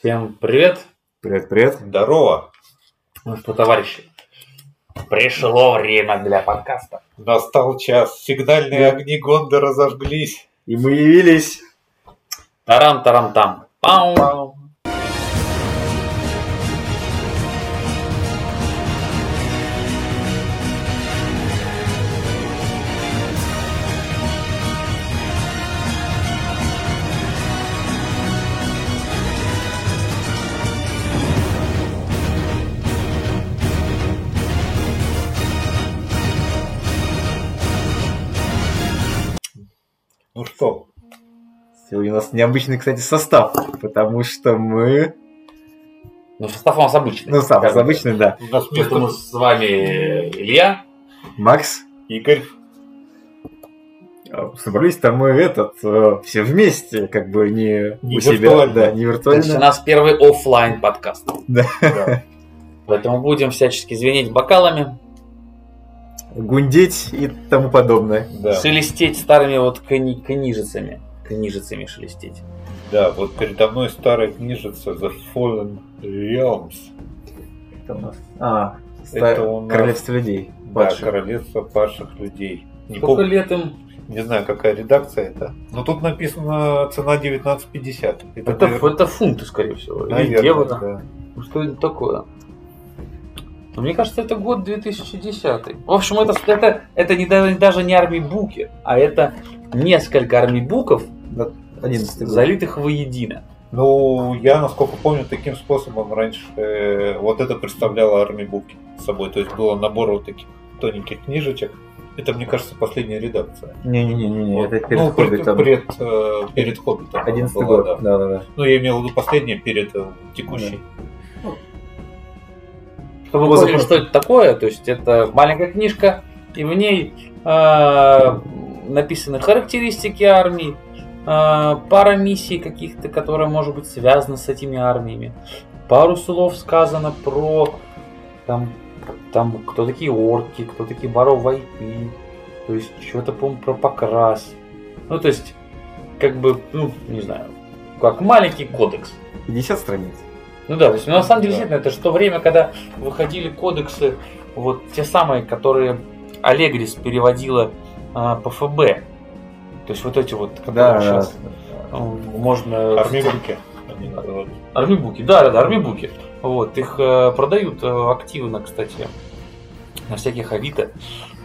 Всем привет. Привет, привет. Здорово. Ну что, товарищи, пришло время для подкаста. Настал час. Сигнальные Да. огни Гонда разожглись. И мы явились. Тарам-тарам-там. Пау. Нас необычный, кстати, состав, потому что мы... Ну, состав у нас обычный. Ну, сам Как бы. обычный, да. у нас вместо Поэтому с вами Илья. Макс, Игорь. а, собрались там мы этот, э, все вместе, как бы не, Не у себя, виртуально. да, не Значит, у виртуально. нас первый оффлайн подкаст. Да. Поэтому будем всячески звенеть бокалами, Гундеть и тому подобное. Да. шелестеть старыми вот кни- книжицами. Книжицами шелестеть. да, вот передо мной старая книжица The Fallen Realms. Это у нас... А, Это у нас- Королевство людей. Да, Падших. королевство падших людей. Не, Сколько помню, лет им? не знаю, какая редакция это. Но тут написано цена 19.50. Это, наверное, это фунты, скорее всего. Или наверное, евро. да. Ну, Что это такое? Ну, Мне кажется, это год 2010. В общем, это, это, это не, даже- не армибуки, а это несколько армибуков, 11 год. залитых воедино. Ну, я, насколько помню, таким способом раньше э, вот это представляло армибуки с собой. То есть было набор вот таких тоненьких книжечек. Это, мне кажется, последняя редакция. Не-не-не, Вот. это перед ну, пред, Хоббитом. пред, э, перед Хоббитом. она 11 была, год, да. да-да-да. Ну, я имел в виду последняя перед э, текущей. Чтобы вы Поза- поняли, что это такое, то есть это маленькая книжка, и в ней э, написаны характеристики армий, э, пара миссий каких-то, которые, может быть, связаны с этими армиями. Пару слов сказано про там, там кто такие орки, кто такие баровайты, то есть что-то, по-моему, про покрас. Ну, то есть, как бы, ну, не знаю, как маленький кодекс. 50 страниц. Ну да, то есть, ну, на самом деле, Да. действительно, это же то время, когда выходили кодексы, вот те самые, которые Аллегрис переводила а, по ФБ. То есть вот эти вот, которые Да, сейчас можно... Армибуки. они назывались. Армибуки, да, да, да, армибуки. Вот, их э, продают э, активно, кстати, на всяких авито.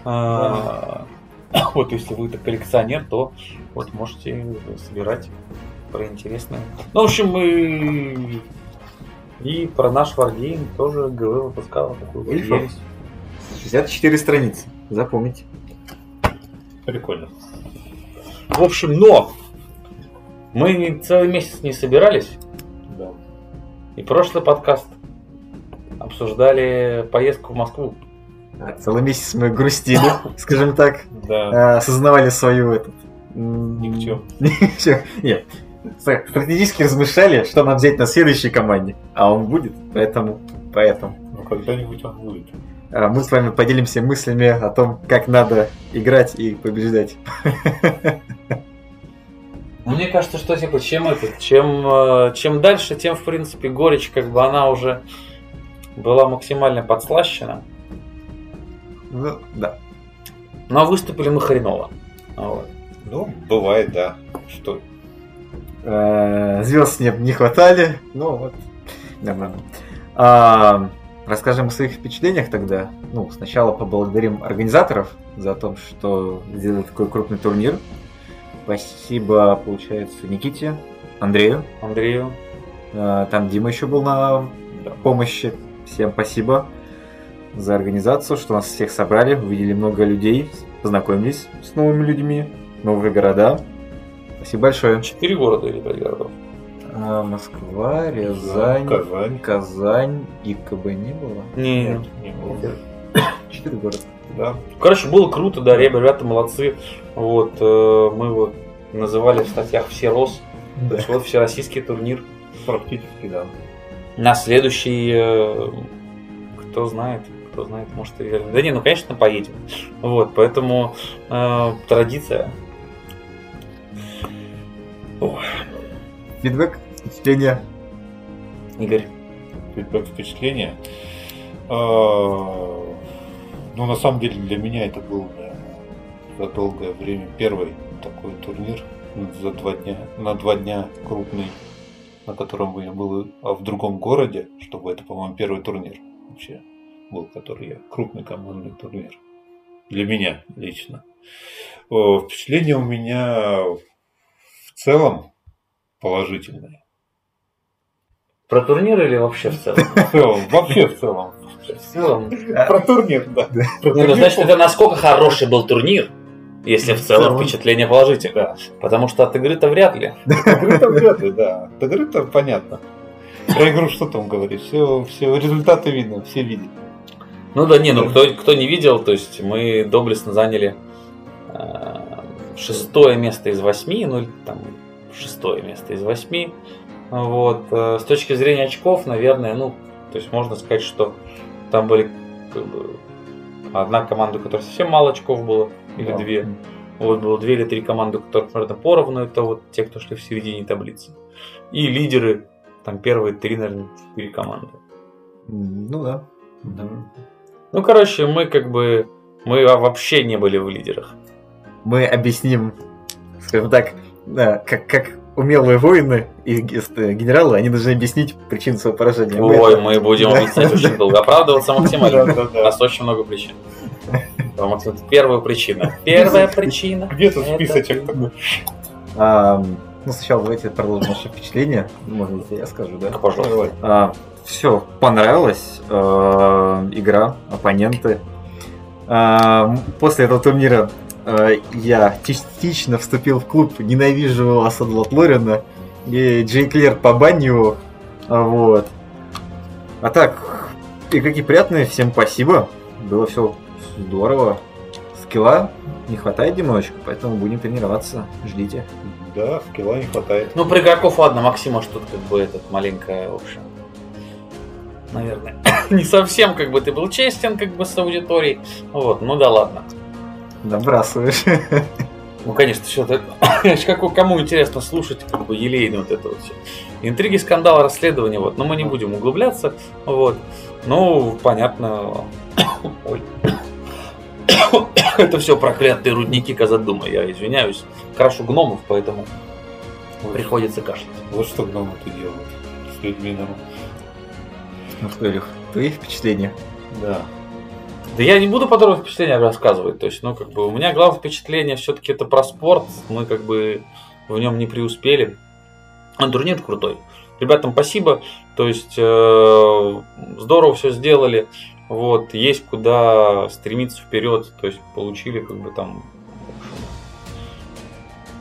А, Вот если вы это коллекционер, то вот можете собирать про интересное. Ну, в общем, мы и про наш Wargame тоже ГВ выпускала такую ересь. 64 страницы. Запомните. Прикольно. В общем, но мы целый месяц не собирались, Да. и прошлый подкаст обсуждали поездку в Москву. А, Целый месяц мы грустили, скажем так. Да. а, осознавали свою этот... Никчем. никчем. Нет. Ст- Стратегически размышляли, что нам взять на следующей команде. А он будет, поэтому... Поэтому. Ну, когда-нибудь он будет. А Мы с вами поделимся мыслями о том, как надо играть и побеждать. Ну, Мне кажется, что типа чем это, чем, э, чем дальше, тем в принципе горечь, как бы она уже была максимально подслащена. Ну, да. Но выступили мы хреново. Вот. Ну, бывает, да. Что? Э, Звезд не, не хватали. Ну вот. Нормально. А, расскажем о своих впечатлениях тогда. Ну, сначала поблагодарим организаторов за то, что сделали такой крупный турнир. Спасибо, получается, Никите, Андрею. Андрею. Э, Там Дима еще был на помощи. Всем спасибо за организацию, что нас всех собрали, увидели много людей, познакомились с новыми людьми, новые города. Спасибо большое. Четыре города или пять городов. А, Москва, Рязань, Казань. Казань и КБ не было. Не, Нет, не было. Четыре города. Да. Короче, было круто, да, ребята молодцы. Вот, э, мы вот называли в статьях все рос. То есть вот всероссийский турнир. Практически, да. На следующий, э, кто знает, кто знает, может и. Да не, ну конечно поедем. Вот, поэтому э, традиция. Ой, Фидбэк, впечатления. Игорь. Фидбэк впечатления. А, Ну, на самом деле, для меня это был наверное, за долгое время первый такой турнир за два дня, на два дня крупный, на котором я был а в другом городе, чтобы это, по-моему, первый турнир вообще был, который я, крупный командный турнир. Для меня лично. Впечатление у меня в целом положительное. Про турнир или вообще в целом? В целом, вообще в целом. В целом. Про турнир, да. Ну, значит, это насколько хороший был турнир, если в целом впечатление положительное. Да. Потому что от игры-то вряд ли. Игры-то вряд ли, да. От игры-то понятно. Про игру что там говорить? Все, все результаты видно, все видят. Ну да не, ну кто, кто не видел, то есть мы доблестно заняли э, шестое место из восьми, ну или там шестое место из восьми. Вот. э, С точки зрения очков, наверное, ну, то есть можно сказать, что там были как бы, одна команда, у которой совсем мало очков было, или Да. две. Вот было две или три команды, у которых, наверное, поровну, это вот те, кто шли в середине таблицы. И лидеры, там первые три, наверное, четыре команды. Ну да. Ну, короче, мы как бы, мы вообще не были в лидерах. Мы объясним, скажем так, да, как, как умелые воины и э, генералы, они должны объяснить причину своего поражения. Мы Ой, это- мы будем Да. объяснять очень долго. Оправдываться максимально. У Да-да-да. нас очень много причин. Первая причина. Первая причина. Где тут списочек такой? Ну, сначала давайте продолжим наше впечатление. Может быть, я скажу, да? Пожалуйста. все, понравилась э, игра, оппоненты. А, после этого турнира э, я частично вступил в клуб «Ненавижу Асада Лотлорина» и Джей Клер побанил его. А, Вот. А так, игроки приятные, всем спасибо. Было все здорово. Скилла не хватает немножечко, поэтому будем тренироваться. Ждите. Да, скилла не хватает. Ну, про игроков, ладно, Максима что тут как бы этот маленькая, в общем, наверное, не совсем как бы ты был честен как бы с аудиторией. Вот, ну да ладно. Набрасываешь. Ну, конечно, это... Как, кому интересно слушать, как бы, елейно вот это вот все. Интриги, скандалы, расследования, вот. Но мы не будем углубляться, вот. Ну, понятно... Ой. Это все проклятые рудники Казадума, я извиняюсь. Крашу гномов, поэтому приходится кашлять. Вот что гномы-то делают с людьми нам. Ну что, Илюх, твои впечатления? Да. Да я не буду подробно впечатления рассказывать. То есть, ну, как бы, у меня главное впечатление все-таки это про спорт. Мы как бы в нем не преуспели. А турнир крутой. Ребятам спасибо. То есть, э, здорово все сделали. Вот, есть куда стремиться вперед. То есть, получили как бы там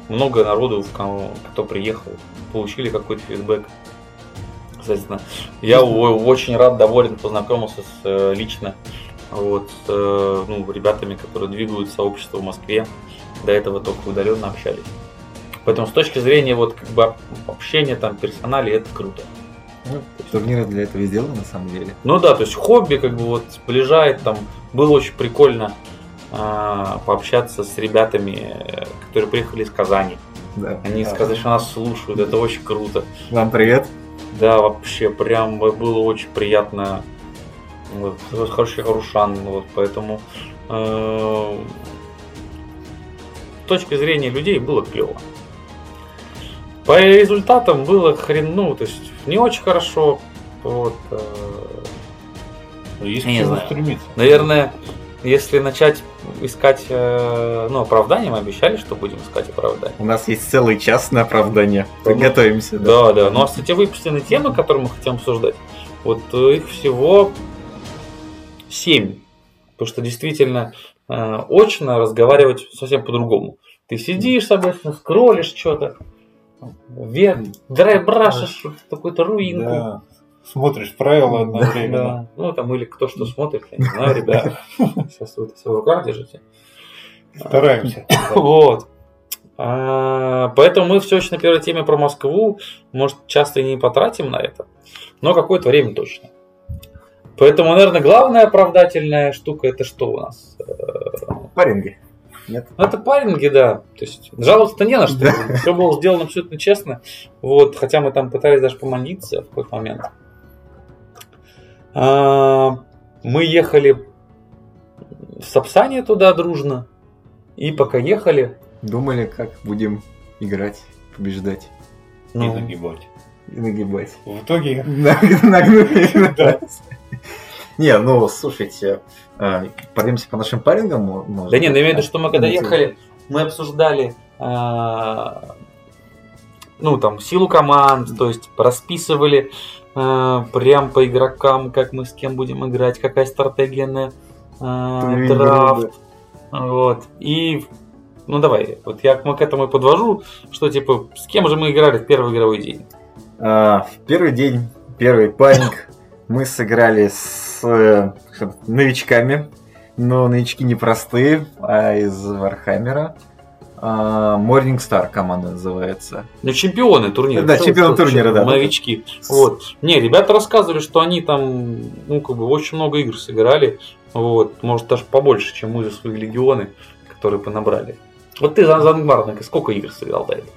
много народу, кто приехал, получили какой-то фидбэк. Соответственно, я очень рад, доволен, познакомился с, э, лично вот, с э, ну, ребятами, которые двигают сообщество в Москве. До этого только удаленно общались. Поэтому с точки зрения вот как бы общения там персонали это круто. Ну, турниры для этого и сделаны, на самом деле. Ну да, то есть хобби как бы вот сближает, там было очень прикольно а, пообщаться с ребятами, э, которые приехали из Казани. Да. Они Да. сказали, что нас слушают, это очень круто. Вам привет. Да, вообще, прям было очень приятно. Вот, хороший Харушан, вот, поэтому э, с точки зрения людей было клево. По результатам было хрен, ну, то есть не очень хорошо. Вот, э, Но есть не знаю. стремиться. наверное, если начать искать э, ну, оправдание, мы обещали, что будем искать оправдание. У нас есть целый час на оправдание. Ну, Готовимся. Да. Да, да. Ну а статьевые выпущенные темы, которые мы хотим обсуждать, вот их всего 7. Потому что действительно э, очно разговаривать совсем по-другому. Ты сидишь, соответственно, скроллишь что-то, вверх, драйбрашишь какую-то руинку. Да. Смотришь правила одновременно. Да. Ну, там, или кто что смотрит, я не знаю, ребята. Сейчас вы это все в руках держите. Стараемся. Вот. А, Поэтому мы все очень на первой теме про Москву, может, часто и не потратим на это, но какое-то время точно. Поэтому, наверное, главная оправдательная штука это что у нас? Паринги. Нет. Ну, это паринги, да. То есть жаловаться-то не на что. Да. Все было сделано абсолютно честно. Вот, хотя мы там пытались даже помолиться в какой-то момент. А, Мы ехали в Сапсане туда дружно. И пока ехали, Думали, как будем играть, побеждать И ну, нагибать. и нагибать. В итоге Наг- Нагнули. Не, ну, слушайте, э, пройдемся по нашим парингам. может Да не, ну я имею в виду, что мы когда ехали, мы обсуждали а, ну там силу команд, то есть расписывали а, прям по игрокам, как мы с кем будем играть, какая стратегия на драфт. Вот. И ну давай, вот я к- этому и подвожу, что типа с кем же мы играли в первый игровой день. А, в первый день, первый паринг, мы сыграли с э, новичками, но новички не простые, а из Вархаммера. А, Morning Star команда называется. Ну, чемпионы турнира. Да, чемпионы турнира, да. Новички. Вот. Не, ребята рассказывали, что они там, ну, как бы, очень много игр сыграли. Вот. Может, даже побольше, чем мы за свои легионы, которые понабрали. Вот ты за Ангмарника сколько игр сыграл до этого?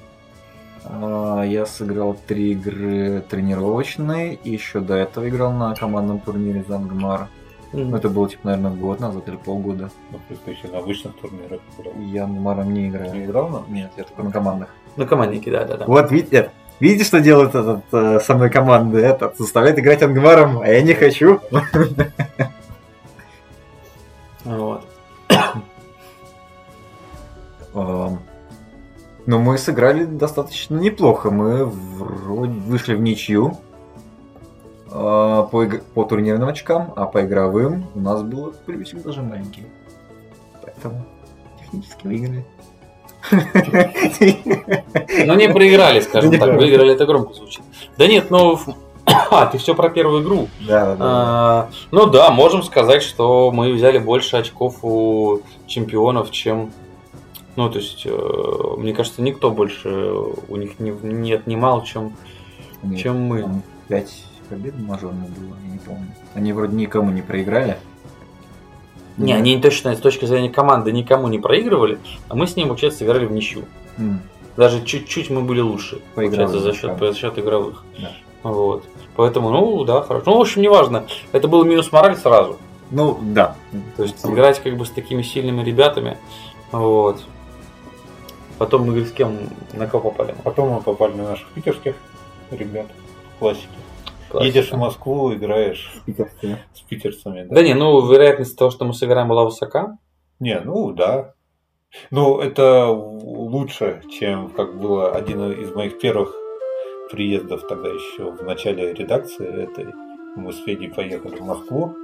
А, Я сыграл три игры тренировочные, и еще до этого играл на командном турнире за Ангмар. Ну, Это было, типа, наверное, год назад или полгода. Ну, то есть ты еще на обычных турнирах играл. Я на Маром не играю. Не играл на? Нет, я только на командных. На команднике, да, да, да. Вот видите, видите, что делает этот э, со мной команда? Этот заставляет играть Ангмаром, а я не хочу. Вот. Но мы сыграли достаточно неплохо. Мы вроде вышли в ничью э, по, иг- по турнирным очкам, а по игровым у нас был плюсик даже маленький. Поэтому технически выиграли. Ну, не проиграли, скажем так. Выиграли, это громко звучит. Да нет, ну... А, ты все про первую игру. Да, да, да. А, ну да, можем сказать, что мы взяли больше очков у чемпионов, чем... Ну, то есть, э, мне кажется, никто больше у них не, не отнимал, чем, Нет, чем мы. Пять побед мажорных было, я не помню. Они вроде никому не проиграли. Не, они точно с точки зрения команды никому не проигрывали, а мы с ним, получается, сыграли в ничью. М, Даже чуть-чуть мы были лучше, По получается, за счет, за счет игровых. Да. Вот. Поэтому, ну, да, хорошо. Ну, в общем, неважно. Это был минус мораль сразу. Ну, да. То есть играть как бы с такими сильными ребятами. Вот. Потом мы говорим, с кем на кого попали. Потом мы попали на наших питерских ребят. Классики. Классика. Едешь в Москву, играешь Питерские. с питерцами. Да не, ну вероятность того, что мы сыграем, была высока. Не, ну да. Ну, это лучше, чем как было один из моих первых приездов тогда еще в начале редакции этой. Мы с Федей поехали в Москву.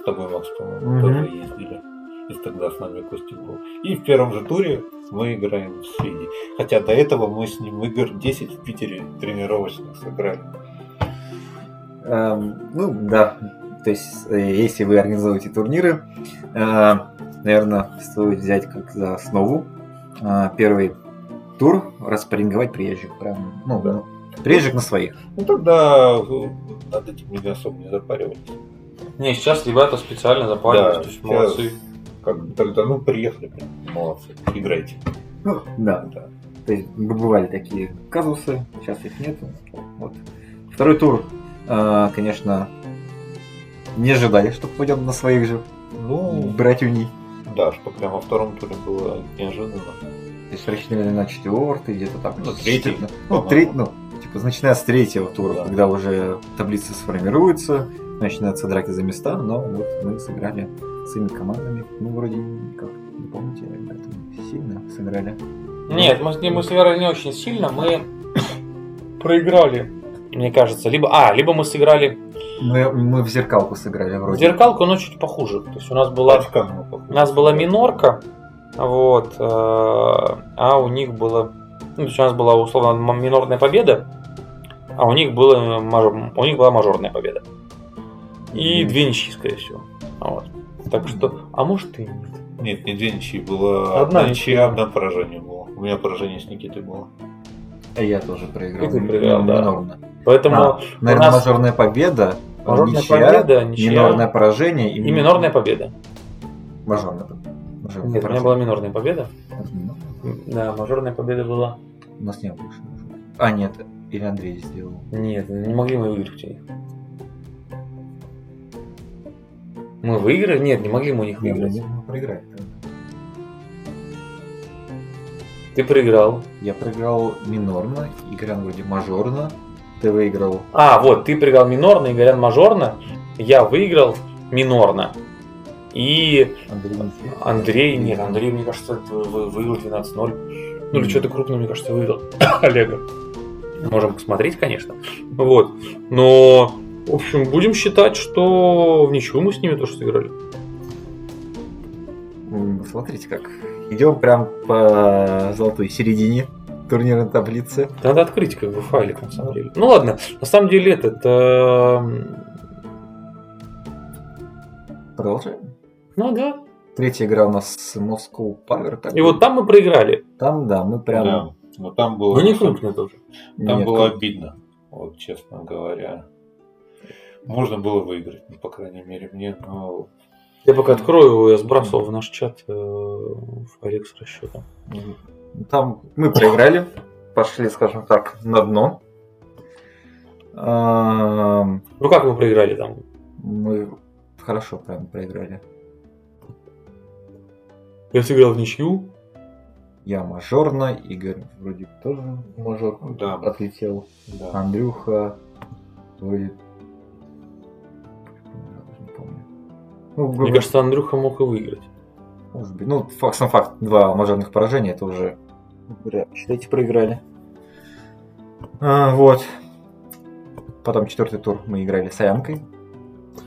С тобой, Макс, по-моему, Мгм. тоже ездили. И тогда с нами Костик был. И в первом же туре мы играем с Федей. Хотя до этого мы с ним игр 10 в Питере тренировочных сыграли. Эм, ну, да. То есть, э, если вы организуете турниры, э, наверное, стоит взять как за основу э, первый тур, распаринговать приезжих. Прям, ну, Да. приезжих на своих. Ну тогда э, над этим не особо не запаривались. Не, сейчас ребята специально запарились, Да, то есть сейчас- молодцы. Как бы тогда, ну, приехали, блин, молодцы, играйте. Ну, да. Да. То есть, бывали такие казусы, сейчас их нет. Вот. Второй тур, э, конечно, не ожидали, что пойдем на своих же Ну, братюней. да, что прямо во втором туре было неожиданно. То есть рассчитывали на четвертый, где-то так. Ну, третий, Ну, третий, ну, типа, начиная с третьего тура, Да. когда уже таблицы сформируются, начинаются драки за места, но вот мы сыграли своими командами. Ну, вроде, как, не помните, ребята, сильно сыграли. Нет, мы, мы сыграли не очень сильно, мы проиграли, мне кажется. Либо, а, либо мы сыграли Мы, мы в зеркалку сыграли в вроде. зеркалку, но чуть похуже. То есть у нас была мы похожи. У нас была минорка, вот, э, а у них было, ну, то есть у нас была условно минорная победа, а у них было мажор- у них была мажорная победа. И Мгм. две ничьи, скорее всего. Вот. Так что, а может и нет. Нет, не две ничьи, была Одна одна ничья. ничья, одно поражение было. У меня поражение с Никитой было. А я тоже проиграл. И ты проиграл, да. Минорно. Поэтому А, наверное, нас- мажорная победа, мажорная ничья, победа, ничья минорное поражение и минорная победа. Мажорная победа. Нет, у меня поражение. была минорная победа. Да, мажорная победа была. У нас не было. А, нет, или Андрей сделал. Нет, не могли мы выиграть у них. Мы выиграли? Нет, не могли мы у них выиграть. мы- мы проиграли. Ты проиграл. Я проиграл минорно, Игорян вроде мажорно. Ты выиграл. А, вот, ты проиграл минорно, Игорян мажорно. Я выиграл минорно. И Андрей. Андрей, нет, Андрей, мне кажется, вы- вы- выиграл 12-0. Ну или что-то крупное, мне кажется, выиграл. Олега. Можем посмотреть, конечно. Вот. Но, в общем, будем считать, что в ничью мы с ними тоже сыграли. Смотрите как. Идем прям по золотой середине турнирной таблицы. Надо открыть как бы файлик, на самом деле. Ну ладно, на самом деле этот... м, Продолжаем. Ну да. Третья игра у нас с Moscow Power. так И вот там мы проиграли. Там, да, мы прям... Да. Но там было, Ну не крупно тоже. там Нет, было как- обидно, вот честно говоря. Можно было выиграть, ну, по крайней мере, мне. Но Я пока открою, я сбрасывал в наш чат э, файлик с расчетом. Там мы проиграли, пошли, скажем так, на дно. Ну как мы проиграли там? Мы хорошо прям проиграли. Я сыграл в ничью. Я мажорно, Игорь вроде тоже мажор Да. отлетел. да. Андрюха вроде... Ну, Мне кажется, Андрюха мог и выиграть. Может быть. Ну, факт сам факт, два мажорных поражения, это уже, говоря, считайте, проиграли. А, вот. Потом четвертый тур мы играли с Аянкой.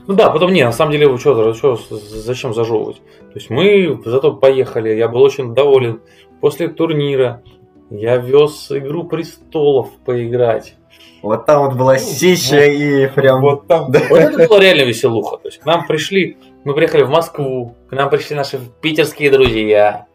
Ну да, потом не, на самом деле, вы что, что, зачем зажевывать? То есть мы зато поехали, я был очень доволен. После турнира я вез Игру Престолов поиграть. Вот там вот была сища и прям... Вот там. Да. Вот это была реально веселуха. То есть к нам пришли, мы приехали в Москву, к нам пришли наши питерские друзья.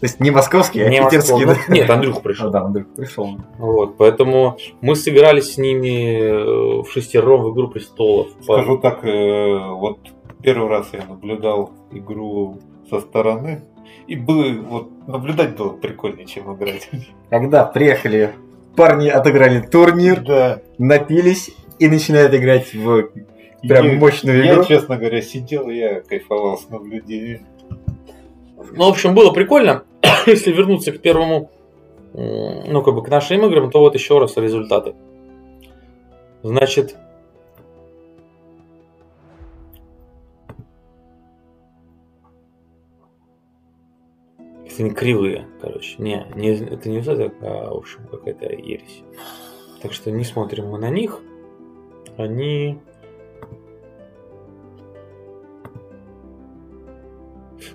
То есть не московские, а Не питерские. Москва, ну, Нет, Андрюха Ну пришел. да, Андрюх пришел. Вот, поэтому мы сыграли с ними э, в шестером в Игру Престолов. Скажу так, э, вот первый раз я наблюдал игру со стороны, и было, вот наблюдать было прикольнее, чем играть. Когда приехали, парни отыграли турнир, Да. напились и начинают играть в прям Я- мощную Я, игру. честно говоря, сидел, я кайфовал с наблюдением. Ну, в общем, было прикольно. Если вернуться к первому, ну, как бы к нашим играм, то вот еще раз результаты. Значит, это не кривые, короче. Не, не это не это, а, в общем, какая-то ересь. Так что не смотрим мы на них. Они...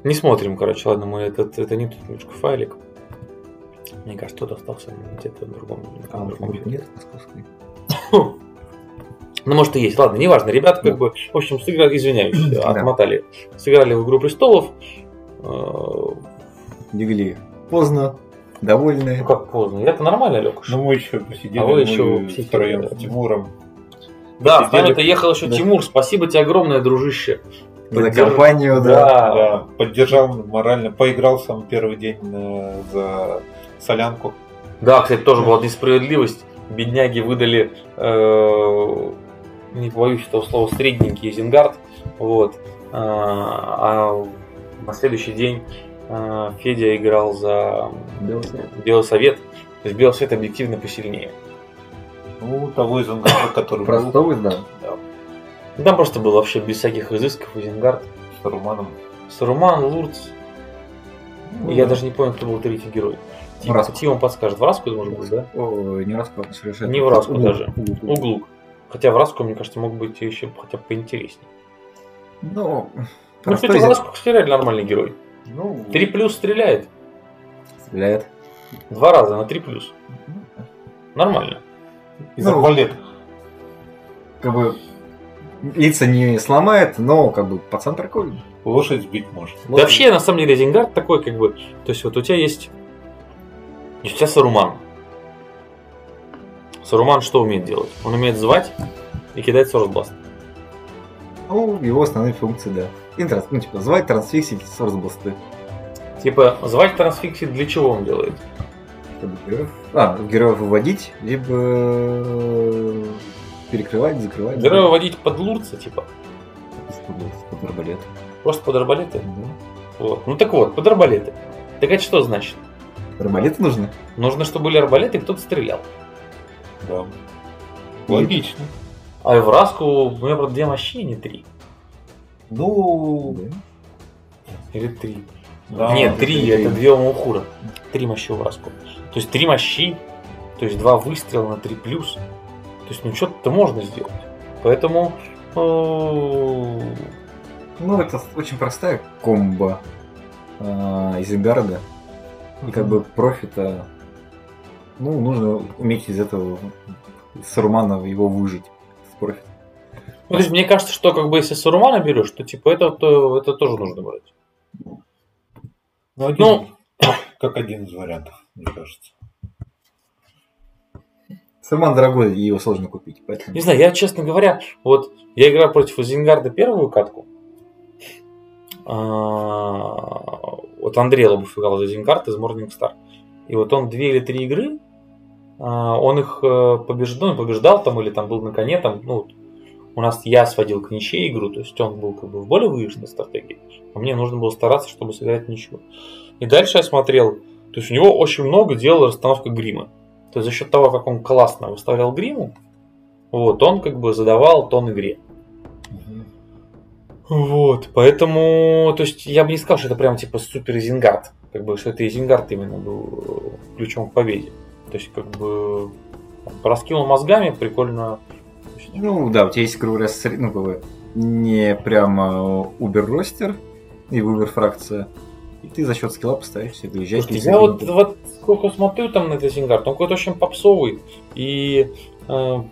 Не смотрим, короче, ладно, мы этот, это не тут немножко файлик. Мне кажется, тот остался где-то в другом. А, в другом нет? Ну, может, и есть. Ладно, неважно. Ребята, как бы, в общем, сыграли, извиняюсь, Да. отмотали. Сыграли в Игру Престолов. Э, Легли поздно, довольные. Ну, как поздно. Я-то нормально лег. Ну, мы еще посидели А вы еще втроем да. с Тимуром. Да, с нами-то ехал еще Да. Тимур. Спасибо тебе огромное, дружище. За компанию, да. Да. Да, поддержал морально, поиграл сам первый день э, за солянку. Да, кстати, тоже была несправедливость. Бедняги выдали, э, не боюсь этого слова, средненький Зингард. Вот. А, а на следующий день э, Федя играл за Белый свет. Белый Совет. То есть Белый Совет объективно посильнее. Ну, того из Ангарда, который был Простой, да. Ну, Там просто был вообще без всяких изысков Изенгард. с Руманом. Саруман, Лурц. Ну, И я да. даже не понял, кто был третий герой. Тима, Враску. Тима подскажет. Враску, может быть, да? Ой, не расклад совершенно. Не в Раску Углу, даже. углу, углу. Углук. Хотя Враску, мне кажется, мог быть еще хотя бы поинтереснее. Ну, Ну, кстати, Враску, кстати, реально нормальный герой. Ну, Три плюс стреляет. стреляет. Два раза на три плюс. Нормально. из ну, арбалета. Как бы лица не сломает, но как бы пацан прикольный. Лошадь сбить может. Да вообще, на самом деле, Зингард такой, как бы, то есть вот у тебя есть, у тебя Саруман. Саруман что умеет делать? Он умеет звать и кидать Сорсбласт. Ну, его основные функции, да. Интранс, ну, типа, звать, трансфиксить, сорсбасты. Типа, звать трансфиксит для чего он делает? Чтобы героев... А, героев выводить, либо перекрывать, закрывать. Героя выводить под лурца, типа. Чтобы Арбалет. Просто под арбалеты? Да. Вот. Ну так вот, под арбалеты. Так это что значит? Арбалеты нужны? Нужно, чтобы были арбалеты, и кто-то стрелял. Да. Логично. А в Раску у меня, правда, две мощи, а не три. Ну, Да. Или три. да, Нет, это три, три. это две у Маухура. Три мощи у Раску. То есть три мощи, то есть два выстрела на три плюс. То есть, ну что-то можно сделать. Поэтому э, Ну, это очень простая комбо а, из Ингарда. И как бы профита, ну, нужно уметь из этого Сарумана его выжить. С профита. Ну, то есть, мне кажется, что как бы если Сарумана берешь, то типа это, то, это тоже нужно брать. Ну, один- Ну, как один из вариантов, мне кажется. Саруман дорогой, и его сложно купить. Поэтому... не знаю, я, честно говоря, вот я играл против Зингарда первую катку. А, Вот Андрей Лобов играл за Зингард из Morning. И вот он две или три игры, а, он их э, побеждал, ну, побеждал там или там был на коне, там, ну, у нас я сводил к ничьей игру, то есть он был как бы в более выигрышной стратегии, а мне нужно было стараться, чтобы сыграть ничего. И дальше я смотрел, то есть у него очень много делала расстановка грима. То за счет того, как он классно выставлял гриму, вот, он как бы задавал тон игре. Вот, поэтому, то есть я бы не сказал, что это прям типа супер Изенгард, как бы, что это Изенгард именно был э, ключом к победе. То есть, как бы, там, пораскинул мозгами, прикольно. Ну да, у тебя есть, грубо говоря, ну, как бы, не прямо убер ростер и убер фракция. И ты за счет скилла поставишь себе, доезжаешь. Слушайте, я вот, вот сколько смотрю там на этот Зингард, он какой-то очень попсовый. И э,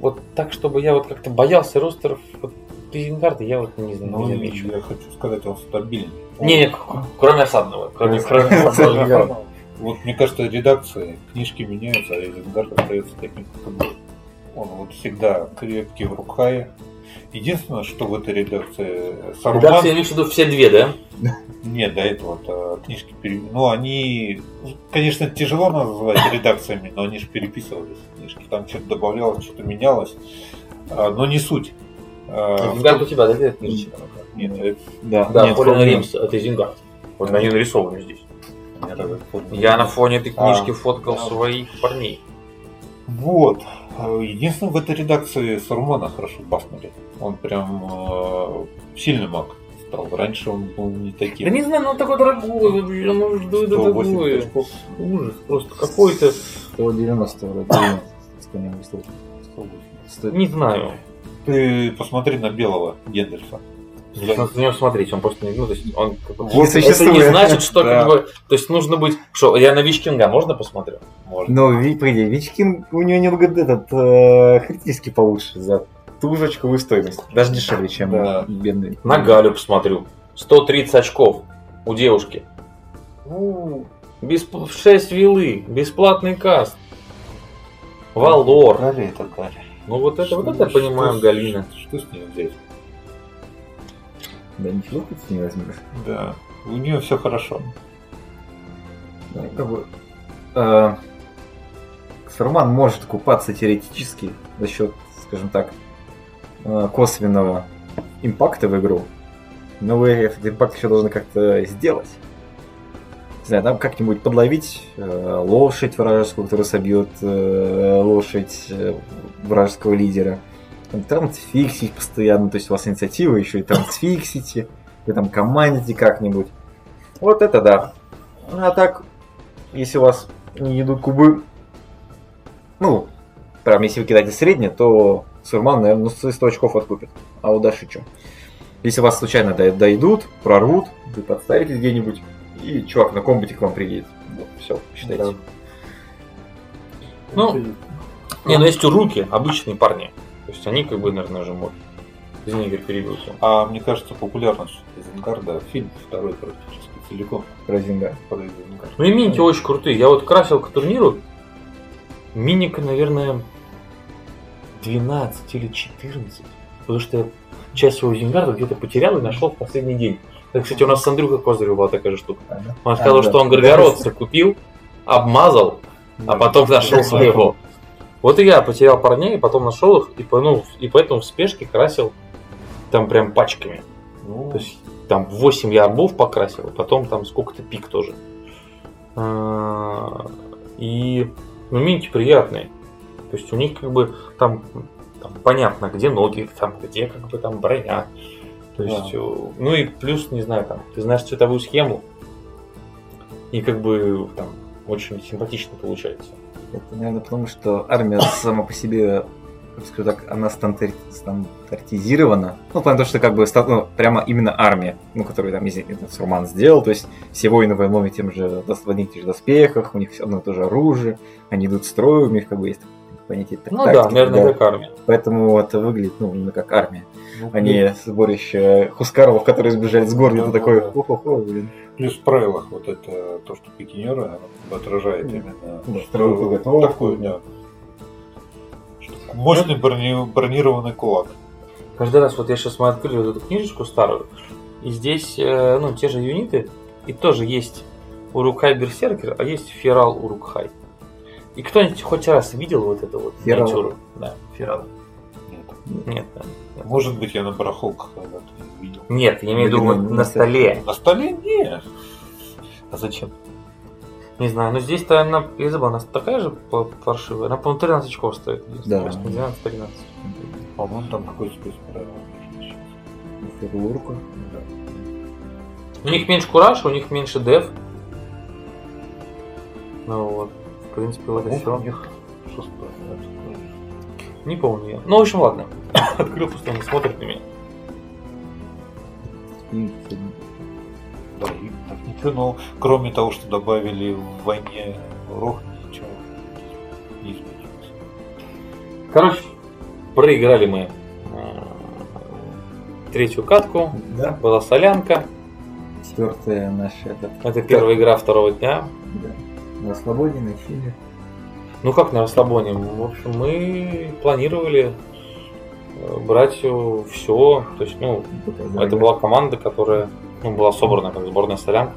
вот так, чтобы я вот как-то боялся ростеров вот, Зингарда, я вот не знаю, Ну, не замечу. я хочу сказать, он стабильный. Не, не, кроме осадного. Кроме, кроме осадного. Вот мне кажется, редакции, книжки меняются, а Эзенгард остается таким, как был. Он вот всегда крепкий в рукае. Единственное, что в этой редакции Саруман... Редакция, имеешь в виду все две, да? Нет, до этого -то книжки пере... Ну, они, конечно, тяжело называть редакциями, но они же переписывались книжки. Там что-то добавлялось, что-то менялось. А, Но не суть. А, Зингард у тебя, да, где книжечка? Нет, это- Да, Да, нет, Полина. Римс, это Зингард. Вот они нарисованы здесь. я. Я на фоне этой книжки А, фоткал своих парней. Вот. Единственное, в этой редакции Сарумана хорошо бафнули. Он прям э, сильный маг стал. Раньше он был не таким. Да не знаю, ну он такой дорогой, 180 такое? очков. Ужас, просто какой-то, 190 вроде. 90, с конем выступил. 180. Стоит. не знаю. Ты посмотри на белого Гендальфа. Нужно на него смотреть, он просто не, ну, то есть он как бы- Не это существует. не значит, что Да. как бы, то есть нужно быть, что, я на Вичкинга можно посмотрю? Можно. Но, ви- погоди, Вичкин, у него немного этот, э, критически получше за ту же очковую стоимость. Даже дешевле, чем Да. бедный. На Галю посмотрю. 130 очков у девушки. Ну, Бесп... 6 вилы, бесплатный каст. Валор. Галя это Галя. Ну вот это, вот это я Что- понимаю, что- Галина. Что с ней взять? Да ничего тут не возьмешь. Да. У нее все хорошо. Ну, как бы, э, Саруман может купаться теоретически за счет, скажем так, э, косвенного импакта в игру. Но вы этот импакт еще должны как-то сделать. Не знаю, там как-нибудь подловить э, лошадь вражескую, которая собьет э, лошадь э, вражеского лидера. Там трансфиксить постоянно, то есть у вас инициатива, еще и трансфиксите, вы там командите как-нибудь. Вот это да. А так, если у вас не идут кубы, ну, прям если вы кидаете среднее, то Сурман, наверное, ну, 100 очков откупит. А у Даши что? Если вас случайно до- дойдут, прорвут, вы подставитесь где-нибудь, и чувак на комбате к вам приедет. Вот, все, считайте. Ну, не, ну есть руки, обычные парни. То есть они как бы, наверное, же могут. Извини, Игорь, перебил тебя. А мне кажется, популярность Эзенгарда фильм второй практически целиком про Эзенгарда. Ну и миники очень крутые. Я вот красил к турниру. Миника, наверное, 12 или 14. Потому что я часть своего Зингарда где-то потерял и нашел в последний день. Это, кстати, у нас с Андрюхой Козыревым была такая же штука. Он сказал, А, да. что он горгородца купил, обмазал, а потом нашел своего. Вот и я потерял парней, потом нашел их, и, ну, и поэтому в спешке красил там прям пачками. Ну, То есть там 8 я арбов покрасил, потом там сколько-то пик тоже. А, И ну, минки приятные. То есть у них как бы там, там понятно, где ноги, там где как бы там броня. То есть, Да. э, ну и плюс, не знаю, там, ты знаешь цветовую схему, и как бы там очень симпатично получается. Это, наверное, потому что армия сама по себе, скажу так, она стандар- стандартизирована. Ну, в плане того, что как бы ну, прямо именно армия, ну, которую там этот Сурман сделал. То есть все воины в одном и тем же, в одних тех же доспехах, у них все одно и то же оружие, они идут в строй, у них как бы есть понятие так- Ну да, тактики, наверное, да. как армия. Поэтому это выглядит, ну, именно как армия. ну, А не сборище Хускаровов, которые сбежали с гор, и Да, ты да, такой, да. хо-хо-хо, блин. Плюс в правилах вот это то, что пикинеры оно отражает именно что строевую подготовку, такой, да. Мощный брони- бронированный кулак. Каждый раз, вот я сейчас мы открыли вот эту книжечку старую, и здесь, э, ну, те же юниты, и тоже есть Урукхай Берсеркер, а есть Ферал Урукхай. И кто-нибудь хоть раз видел вот эту вот Ферал. миниатюру? Да, Ферал. Нет. Нет, да. Может быть, я на барахолках когда-то видел. Нет, я имею в виду на это- столе. На столе нет. А зачем? Не знаю, но здесь-то она, я забыл, она такая же по- паршивая. Она, по-моему, 13 очков стоит. Да. не ошибаюсь, 12 13. По-моему, там какой-то спецправил. Фигурку. У них меньше кураж, у них меньше деф. Ну вот. В принципе, вот и все. у них шестой. Не помню я. Ну, в общем, ладно. Открыл, пусть он смотрит на меня. Да, и так ничего, но кроме того, что добавили в войне рог, ничего не изменилось. Короче, проиграли мы э, третью катку. Да. Была солянка. Четвертая наша, это, Это первая игра второго дня. да. На свободе, на Чили. Ну как на расслабоне? В общем, мы планировали э, брать все. То есть, ну, это была команда, которая ну, была собрана как сборная солянка.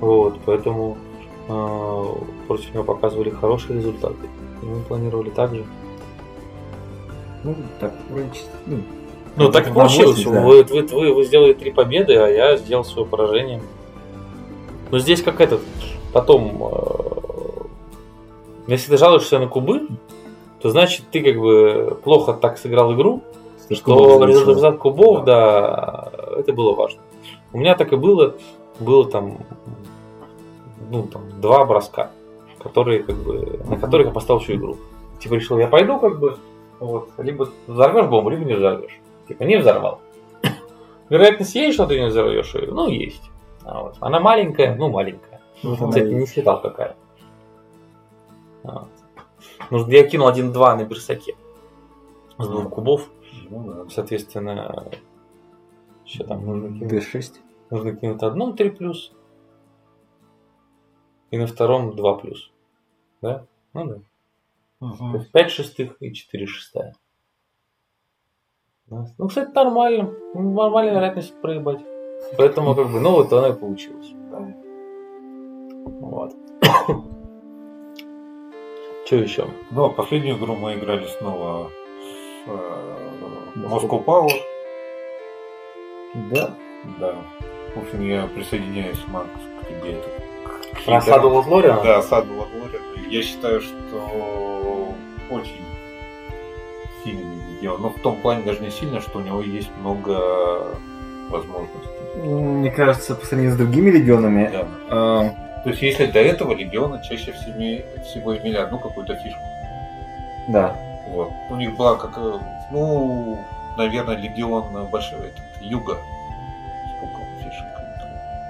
Вот, поэтому э, против него показывали хорошие результаты. И мы планировали так же. Ну, так, вроде, ну, Ну, так получилось. 80, да. Вы, вы, вы, вы сделали три победы, а я сделал свое поражение. Но здесь как этот. Потом, э, если ты жалуешься на кубы, то значит ты как бы плохо так сыграл игру, что что результат кубов, да, это было важно. У меня так и было. Было там, ну, там два броска, которые как бы, на которых я поставил всю игру. Типа решил, я пойду как бы, вот, либо взорвешь бомбу, либо не взорвешь. Типа не взорвал. Вероятность есть, что ты не взорвешь ее? Ну, есть. А вот. Она маленькая, ну, маленькая. Кстати, не считал какая. Вот. Ну, я кинул 1-2 на берсаке. С двух кубов. Ну, да. Соответственно, что там нужно кинуть? D6. Нужно кинуть одном 3 плюс. И на втором 2 плюс. Да? Ну да. Есть 5 шестых и 4 шестая. Ну, кстати, нормально. Ну, Нормальная вероятность проебать. Поэтому, как бы, ну вот оно и получилось. Вот. Что еще? Ну, а последнюю игру мы играли снова с э, Moscow Power. Да. Да. В общем, я присоединяюсь, Макс, к тебе. К хитерам. Саду Лотлориана? Да, Саду Лотлориана. Я считаю, что очень сильный легион. Но в том плане даже не сильно, что у него есть много возможностей. Мне кажется, по сравнению с другими легионами, Да. Э, То есть, если до этого легиона чаще всего, имели одну какую-то фишку. да. Вот. У них была как, э, ну, наверное, легион большой этот, юга. Сколько фишек?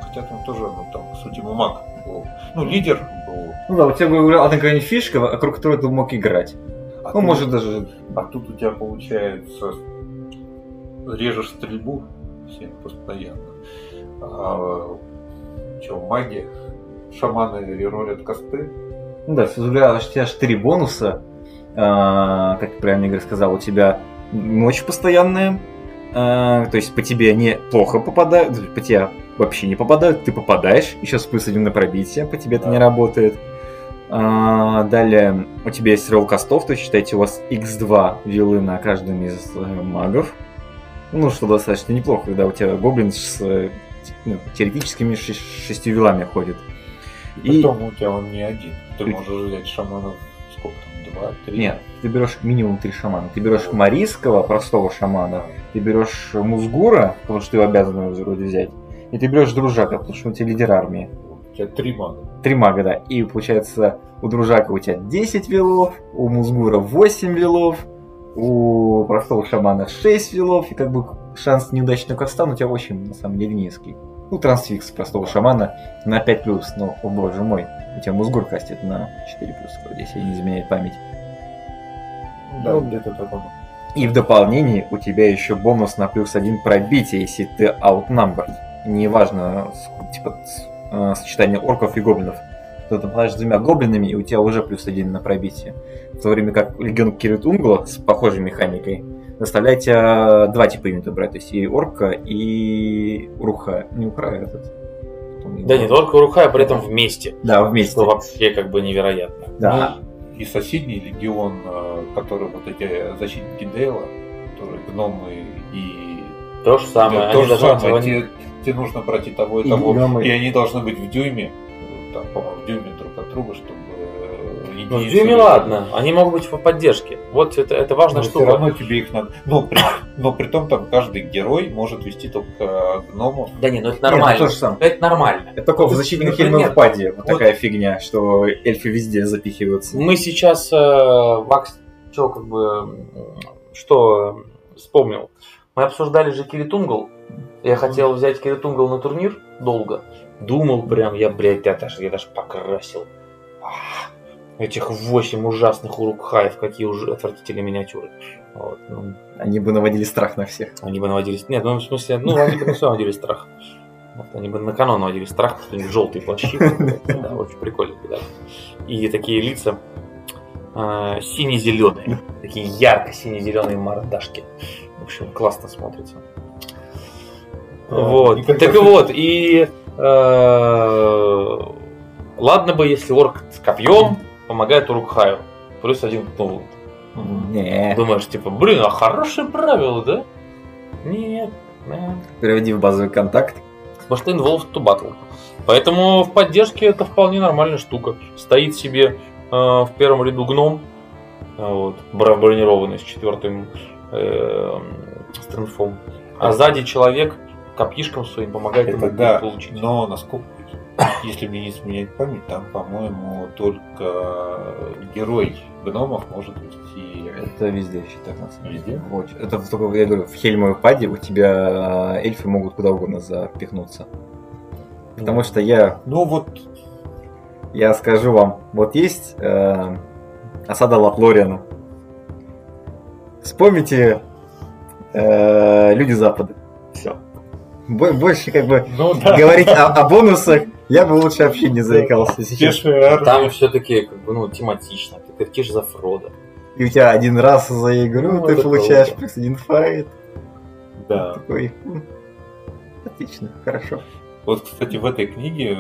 Хотя там тоже, ну, там, по сути, маг был. Ну, лидер был. Ну да, у тебя была одна какая-нибудь фишка, вокруг которой ты мог играть. А Ну, тут- может даже... А тут у тебя получается режешь стрельбу всем постоянно. А, что, магия? Шаманы реролят косты. Ну да, у тебя, у тебя 4 бонуса. А, как правильно Игорь сказал, у тебя ночь постоянная. а, то есть по тебе они плохо попадают, по тебе вообще не попадают, ты попадаешь, еще с плюс один на пробитие, по тебе это не работает. А, далее у тебя есть ролл костов, то есть считайте, у вас x2 вилы на каждом из э, магов. Ну, что достаточно неплохо, когда у тебя гоблин с ну, теоретическими шесть- шестью вилами ходит. И Потом у тебя он не один. Ты можешь взять шаманов сколько там, два, три? нет, ты берешь минимум три шамана. Ты берешь марийского, простого шамана, ты берешь музгура, потому что ты обязан его вроде взять, и ты берешь дружака, потому что он у тебя лидер армии. У тебя три мага. Три мага, да. И получается, у дружака у тебя 10 вилов, у музгура 8 вилов, у простого шамана 6 вилов, и как бы шанс неудачного каста у тебя очень, на самом деле, низкий. Ну, трансфикс простого шамана на 5 плюс, но, о боже мой, у тебя музгур кастит на 4 плюс, вроде, если не изменяет память. Да, Ну, где-то такое. И в дополнение у тебя еще бонус на плюс один пробитие, если ты outnumbered. Неважно, типа, э, сочетание орков и гоблинов. Ты попадаешь с двумя гоблинами, и у тебя уже плюс один на пробитие. В то время как Легион Кирит Унгла с похожей механикой заставляет тебя два типа юнита брать. То есть и орка, и уруха. Не уруха, а этот. Да не только Урухай, а при этом вместе. Да, вместе. Что вообще как бы невероятно. Да. Ну, и соседний легион, э, который вот эти защитники Дейла, которые гномы и... То же самое. Да, они то же самое. не- Тебе, тебе нужно пройти того и И того. гномы. И они должны быть в дюйме. э, Там, по-моему, в дюйме друг от друга, чтобы... э, Ну, в единицы дюйме ладно, они могут быть по поддержке. Вот это, это важная Но все штука. равно тебе их надо. Но при, но при том там каждый герой может вести только гномов. Да не, ну это Нет, нормально. то же самое. Это нормально. Это только в Ну, защитнике например, Хельмовой паде. Вот вот- такая фигня, что эльфы везде запихиваются. Мы сейчас э, Вакс, что как бы, что вспомнил. Мы обсуждали же Киритунгл. Я хотел взять Киритунгл на турнир долго. Думал прям, я, блядь, я даже, я даже покрасил. Ах, Этих восемь ужасных урукхаев, какие уже отвратительные миниатюры. Вот, ну, Они бы наводили страх на всех. они бы наводились. Нет, ну в смысле, ну они бы на все наводили страх. Вот, они бы на канон наводили страх, потому что у них желтые плащи. Да, очень прикольно. Да. И такие лица э, сине-зеленые. Такие ярко сине-зеленые мордашки. В общем, классно смотрится. Вот. Так и вот, и э, ладно бы, если орк с копьем помогает Урукхаю. Плюс один ну, Не. Думаешь, типа, блин, а хорошее правило, да? Нет. да. Переводи в базовый контакт. Что involved to battle. Поэтому в поддержке это вполне нормальная штука. Стоит себе э, в первом ряду гном, э, вот, бро- бронированный с четвертым э, стрэнфом. А сзади человек копьишком своим помогает ему Это да, получить. но насколько, если мне не изменяет память, там, по-моему, только герой гномов может вести... Это везде деле. Везде? Вот. Это только, я говорю, в Хельмовой паде у тебя э, эльфы могут куда угодно запихнуться. Потому что я, Ну вот, я скажу вам, вот есть э, осада Лаплориана. Вспомните э, Люди Запада. Все. Больше как бы ну да, говорить о, о бонусах я бы лучше вообще не заикался сейчас. армия. Там все-таки как бы, ну, тематично. Ты кричишь за Фрода. И у тебя один раз за игру Ну, ты получаешь круто. плюс один файт. Да. Такой, отлично, хорошо. Вот, кстати, в этой книге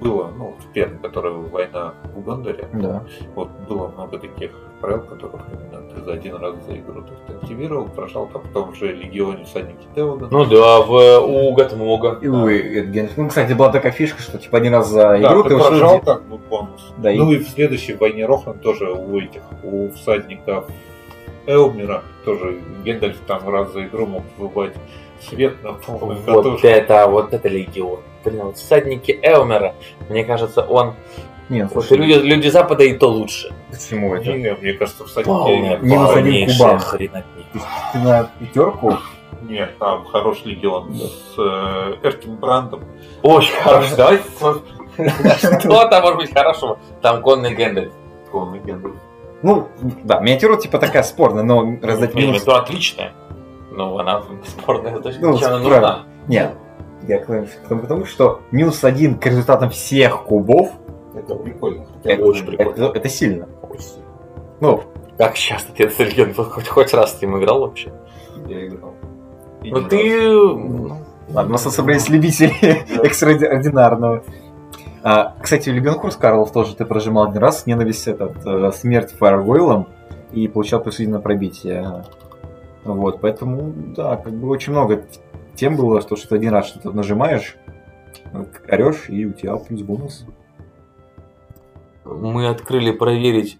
было, ну, в первой, которая война в Гондоре, Да. вот было много таких правил, которых именно ты за один раз за игру то ты активировал, прошел там в том же Легионе всадники Теода. Ну да, в, у Гатмога. И у Эдген- Ну, кстати, была такая фишка, что типа один раз за Да, игру ты ты ушел прожал где- как бы бонус. Да, и- ну и в следующей войне Рохланд тоже у этих, у всадников Элмера тоже Гендальф там раз за игру мог выбывать свет на полную Вот катушку. это, вот это легион. Блин, вот всадники Элмера, мне кажется, он... Нет, слушай, люди, люди Запада и то лучше. почему это? Не, мне кажется, всадники Полная, Минус один кубан. Ты на пятерку? Нет, там хороший легион с э, Эркин Брандом. Очень хорошо. Давайте Что там может быть хорошего? Там конный Гэндальф. Конный Гендальф. Ну, да, миниатюра типа такая спорная, но раздать минус... ну, отличная. Ну, она спорная точно. Ну, она нужна? Нет, я к тому, к тому, что минус один к результатам всех кубов, Это прикольно. это, очень прикольно. это, это сильно. Ну, Как часто ты этот легион хоть, хоть раз с ним играл вообще? Я играл. И Ну ты... ну, ладно, у нас собрались любители экстраординарного. А, кстати, Легион Курс Карлов тоже ты прожимал один раз, ненависть этот, э, смерть Фаервойлом и получал на пробитие. Вот, поэтому, да, как бы очень много тем было, что, что один раз что-то нажимаешь, орешь, и у тебя плюс бонус. Мы открыли проверить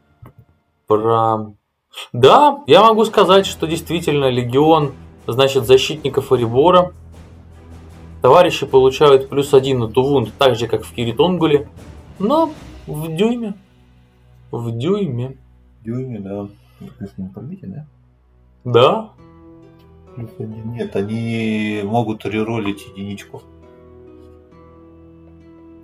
про... Да, я могу сказать, что действительно Легион, значит, защитников Орибора. Товарищи получают плюс один на Тувунд, так же, как в Киритонгуле, но в дюйме. В дюйме. Дюйме, да. Плюс не пробитие, да? Да. Плюс один. Нет, они могут реролить единичку.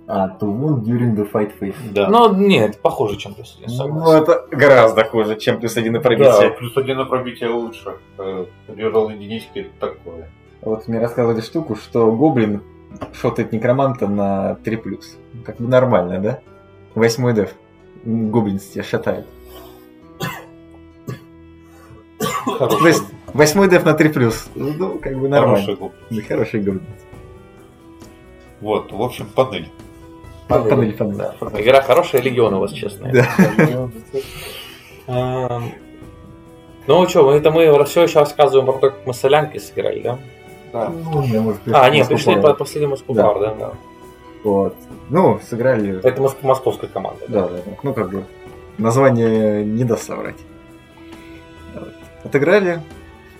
А, to wound during the fight phase. Да. Но нет, похоже, чем плюс один, Ну, согласен. это гораздо хуже, чем плюс один на Да, пробитие. плюс один на пробитие лучше. Э, Рерол единички это такое. Вот мне рассказывали штуку, что гоблин шотает некроманта на 3 плюс. Как бы нормально, да? Восьмой деф. Гоблин тебя шатает. То есть восьмой деф на 3 плюс. Ну, как бы нормально. хороший гоблин. Вот, в общем, панель. Панель, панель. Да, игра хорошая, Легион у вас, честно. Да. Эм, Ну что, это мы все еще рассказываем про то, как мы с солянкой сыграли, да? Да. Ну, я, может, А, нет, Москву пришли по последнему Да. Скупар, да? да. Вот. Ну, сыграли. Это моск- московская команда. Да, да, да. Ну, как бы, название не даст соврать. Отыграли.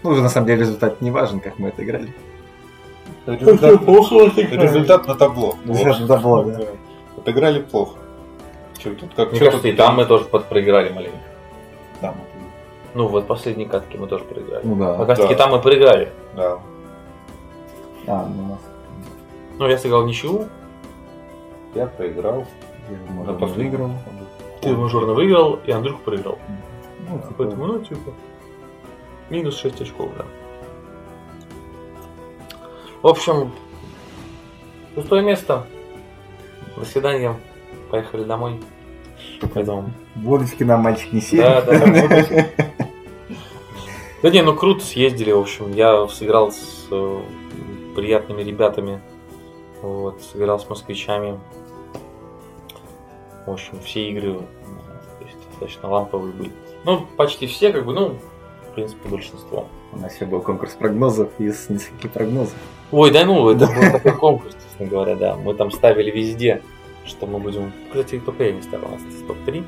Ну, уже на самом деле результат не важен, как мы отыграли. Результат, результат на табло. Результат на табло, да. Отыграли плохо. Чё тут как Мне чё кажется, тут и там мы тоже проиграли маленько. там? Ну, вот последние катки мы тоже проиграли. Ну да. Как раз таки Да. там мы проиграли. Да. А, ну, у нас Ну, я сыграл ничью, Я проиграл. я, На может, последнем. выиграл. ты мажорно выиграл, и Андрюх проиграл. Ну, типа, Поэтому, ну, типа, минус 6 очков, да. В общем, пустое место. До свидания. Поехали домой. Поэтому- Водочки нам мальчик не сел. Да, да, да. Да не, ну круто съездили, в общем. Я сыграл с э, приятными ребятами. Вот, сыграл с москвичами. В общем, все игры достаточно ламповые были. Ну, почти все, как бы, ну, в принципе, большинство. У нас еще был конкурс прогнозов из нескольких прогнозов. Ой, да ну, это был такой конкурс, честно говоря, да. Мы там ставили везде, что мы будем... Кстати, только я не ставил, у нас топ-3.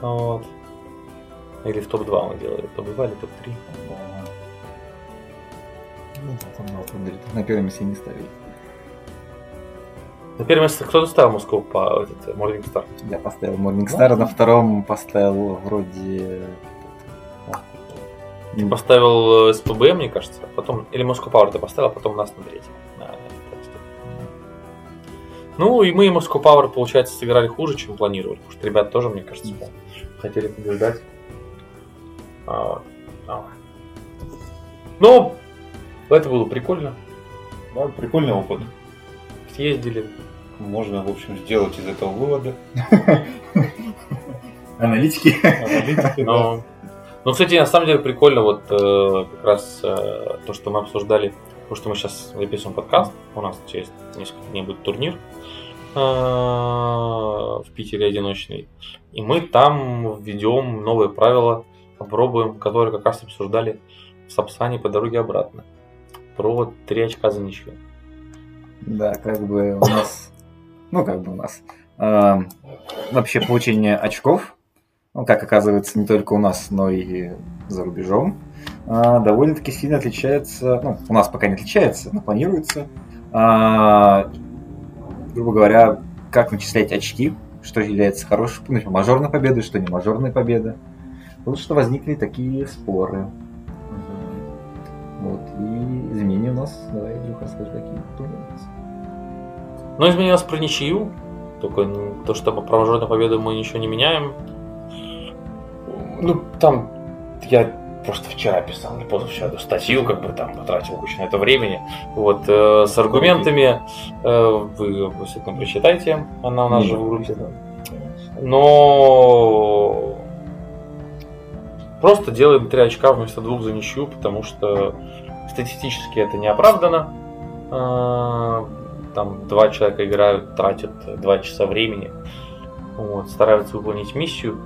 Вот. Или в топ-2 мы делали. Топ-2 или топ-3. Ну, да, там, На первом месте не ставили. На первое место кто-то ставил Москву по этот, Morning Star. Я поставил Morningstar, на втором поставил вроде... Ты поставил э, СПБ, мне кажется, а потом... Или Moscow Power ты поставил, а потом нас на третьем. Что. Ну, и мы и Moscow Power, получается, сыграли хуже, чем планировали. Потому что ребята тоже, мне кажется, хотели побеждать. А. А. Ну, это было прикольно. Да, прикольный опыт. Съездили. Можно, в общем, сделать из этого выводы. Аналитики. Аналитики, да. Но, ну, кстати, на самом деле прикольно вот э, как раз э, то, что мы обсуждали, потому что мы сейчас записываем подкаст, у нас через несколько дней будет турнир э, в Питере одиночный, и мы там введем новые правила, попробуем, которые как раз обсуждали в Сапсане по дороге обратно, про три очка за ничью. Да, как бы у нас, ну как бы у нас, а, вообще получение очков, ну как оказывается не только у нас, но и за рубежом, а, довольно-таки сильно отличается, ну у нас пока не отличается, но планируется, а, грубо говоря, как начислять очки, что является хорошей, ну, мажорной победой, что не мажорной победой. Вот что возникли такие споры. Вот, и изменения у нас, давай, Илюха, расскажи, какие тоже у нас. Но изменилось про ничью. Только то, что по мажорной победу мы ничего не меняем. Ну, там я просто вчера писал, не позавчера, эту статью, как бы там потратил кучу на это времени. Вот, э, с аргументами э, вы обязательно прочитайте, она у нас же в группе. Но просто делаем 3 очка вместо двух за ничью, потому что статистически это не оправдано. А, Там два человека играют, тратят 2 часа времени, вот, стараются выполнить миссию,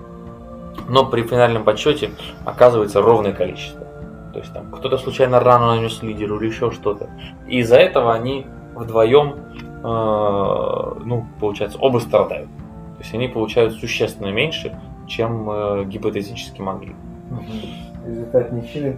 но при финальном подсчете оказывается ровное количество. То есть там кто-то случайно рану нанес лидеру или еще что-то. И из-за этого они вдвоем, э, ну, получается, оба страдают. То есть они получают существенно меньше, чем э, гипотетически могли. Результат ничьи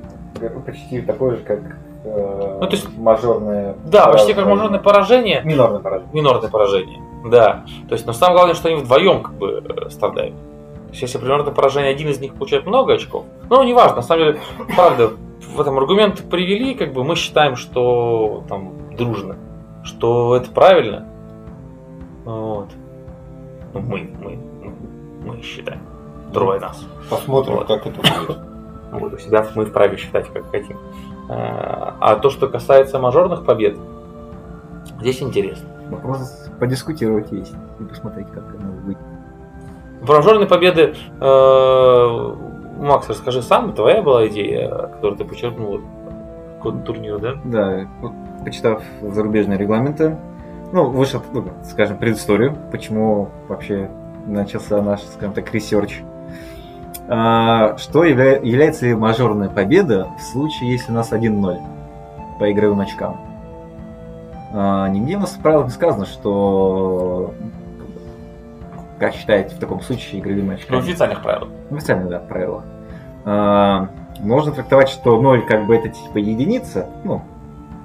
почти такой же, как э, Ну, то есть- мажорное. Да, почти как поражение. мажорное поражение, Минорное поражение. минорное поражение. Да. То есть, но самое главное, что они вдвоем как бы э, страдают. То есть, если при минорном поражении один из них получает много очков, ну, неважно, на самом деле, правда, в этом аргумент привели, как бы мы считаем, что там дружно, что это правильно. Вот. Ну, мы, мы, мы считаем. Трое нас. Посмотрим, Вот. как это будет. Вот, у себя мы вправе считать, как хотим. А а то, что касается мажорных побед, здесь интересно. Вопрос подискутировать есть и посмотреть, как оно выйдет. Про мажорные победы, э, Макс, расскажи сам, твоя была идея, которую ты почерпнул к турниру, да? Да, почитав зарубежные регламенты, ну, вышел, ну, скажем, предысторию, почему вообще начался наш, скажем так, research. А, что явля- является ли мажорная победа в случае, если у нас 1-0 по игровым очкам? А, нигде у нас в правилах не сказано, что как считаете в таком случае игровыми Ну, очками? в официальных правилах. В официальных, да, правилах. А, можно трактовать, что 0 как бы это типа единица, ну,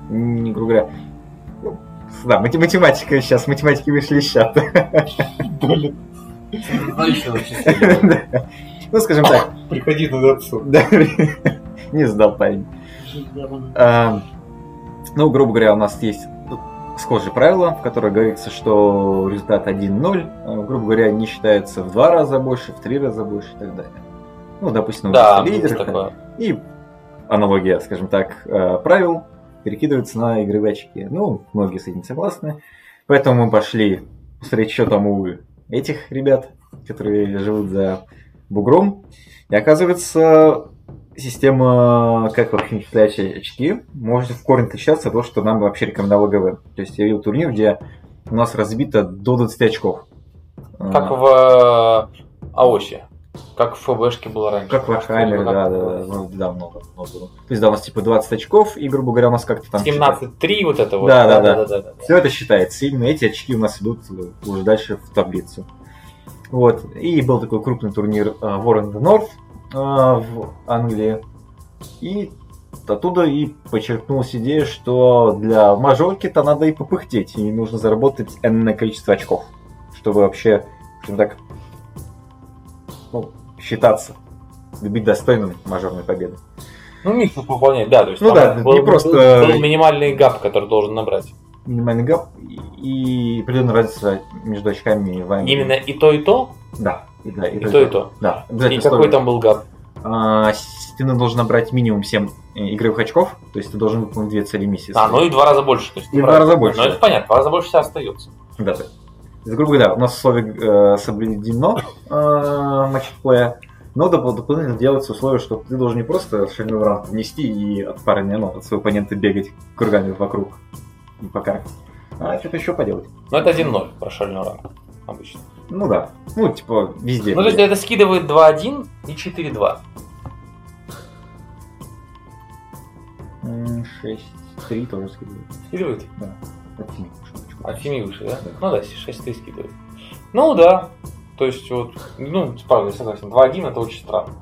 не грубо говоря, ну, да, мати- математика сейчас, математики вышли из чата. Блин. Ну, скажем так, приходи на отцу. да, не сдал парень. А, Ну, грубо говоря, у нас есть схожие правила, в которых говорится, что результат 1-0, а, грубо говоря, не считается в два раза больше, в три раза больше и так далее. Ну, допустим, у Да, есть лидер, такое. И аналогия, скажем так, э, правил перекидывается на игровые очки. Ну, многие с этим согласны. Поэтому мы пошли посмотреть, что там у этих ребят, которые живут за бугром. И оказывается, система, как вообще считать очки, может в корне отличаться от того, что нам вообще рекомендовал ГВ. То есть я видел турнир, где у нас разбито до 20 очков. Как А, в э, АОСе. Как в ФБшке было раньше. Как в Warhammer, да, да, да, ну, да, много, много было. То есть, да, у нас типа 20 очков, и, грубо говоря, у нас как-то там... 17-3 вот это вот. Да, да, да. да, да. Все это считается. Именно эти очки у нас идут уже дальше в таблицу. Вот. И был такой крупный турнир э, War in the North э, в Англии. И оттуда и подчеркнулась идея, что для мажорки-то надо и попыхтеть, и нужно заработать энное количество очков, чтобы вообще, скажем так, ну, считаться, быть достойным мажорной победы. Ну, микс выполнять, да. То есть Ну да, не просто- был- был минимальный гап, который должен набрать. Минимальный гап и определенная разница между очками и вами. Именно и то, и то, Да, и, да, и то, и то. Да, И какой там был гап? А, ты должен набрать минимум 7 игровых очков, то есть ты должен выполнить две цели миссии. А, ну и два раза больше. То есть И в два раза больше, Ну, это понятно, в два раза больше все остается. Да, да. Грубо говоря, у нас условие э, соблюдено э, матчплея, но доп- дополнительно делается условие, что ты должен не просто шальную рамку внести и от парня, ну, от своего оппонента бегать кругами вокруг и по карте, а что-то еще поделать. Ну, это 1-0 про шальную рамку обычно. Ну да, ну типа везде. Ну, то есть это скидывает 2-1 и 4-2. 6-3 тоже скидывает. Скидывает? Да. От семи, шуточку. А 7 выше, да? Да. Ну да, 6-3 скидывает. Ну да. То есть вот, ну, правда, я согласен, 2-1 это очень странно.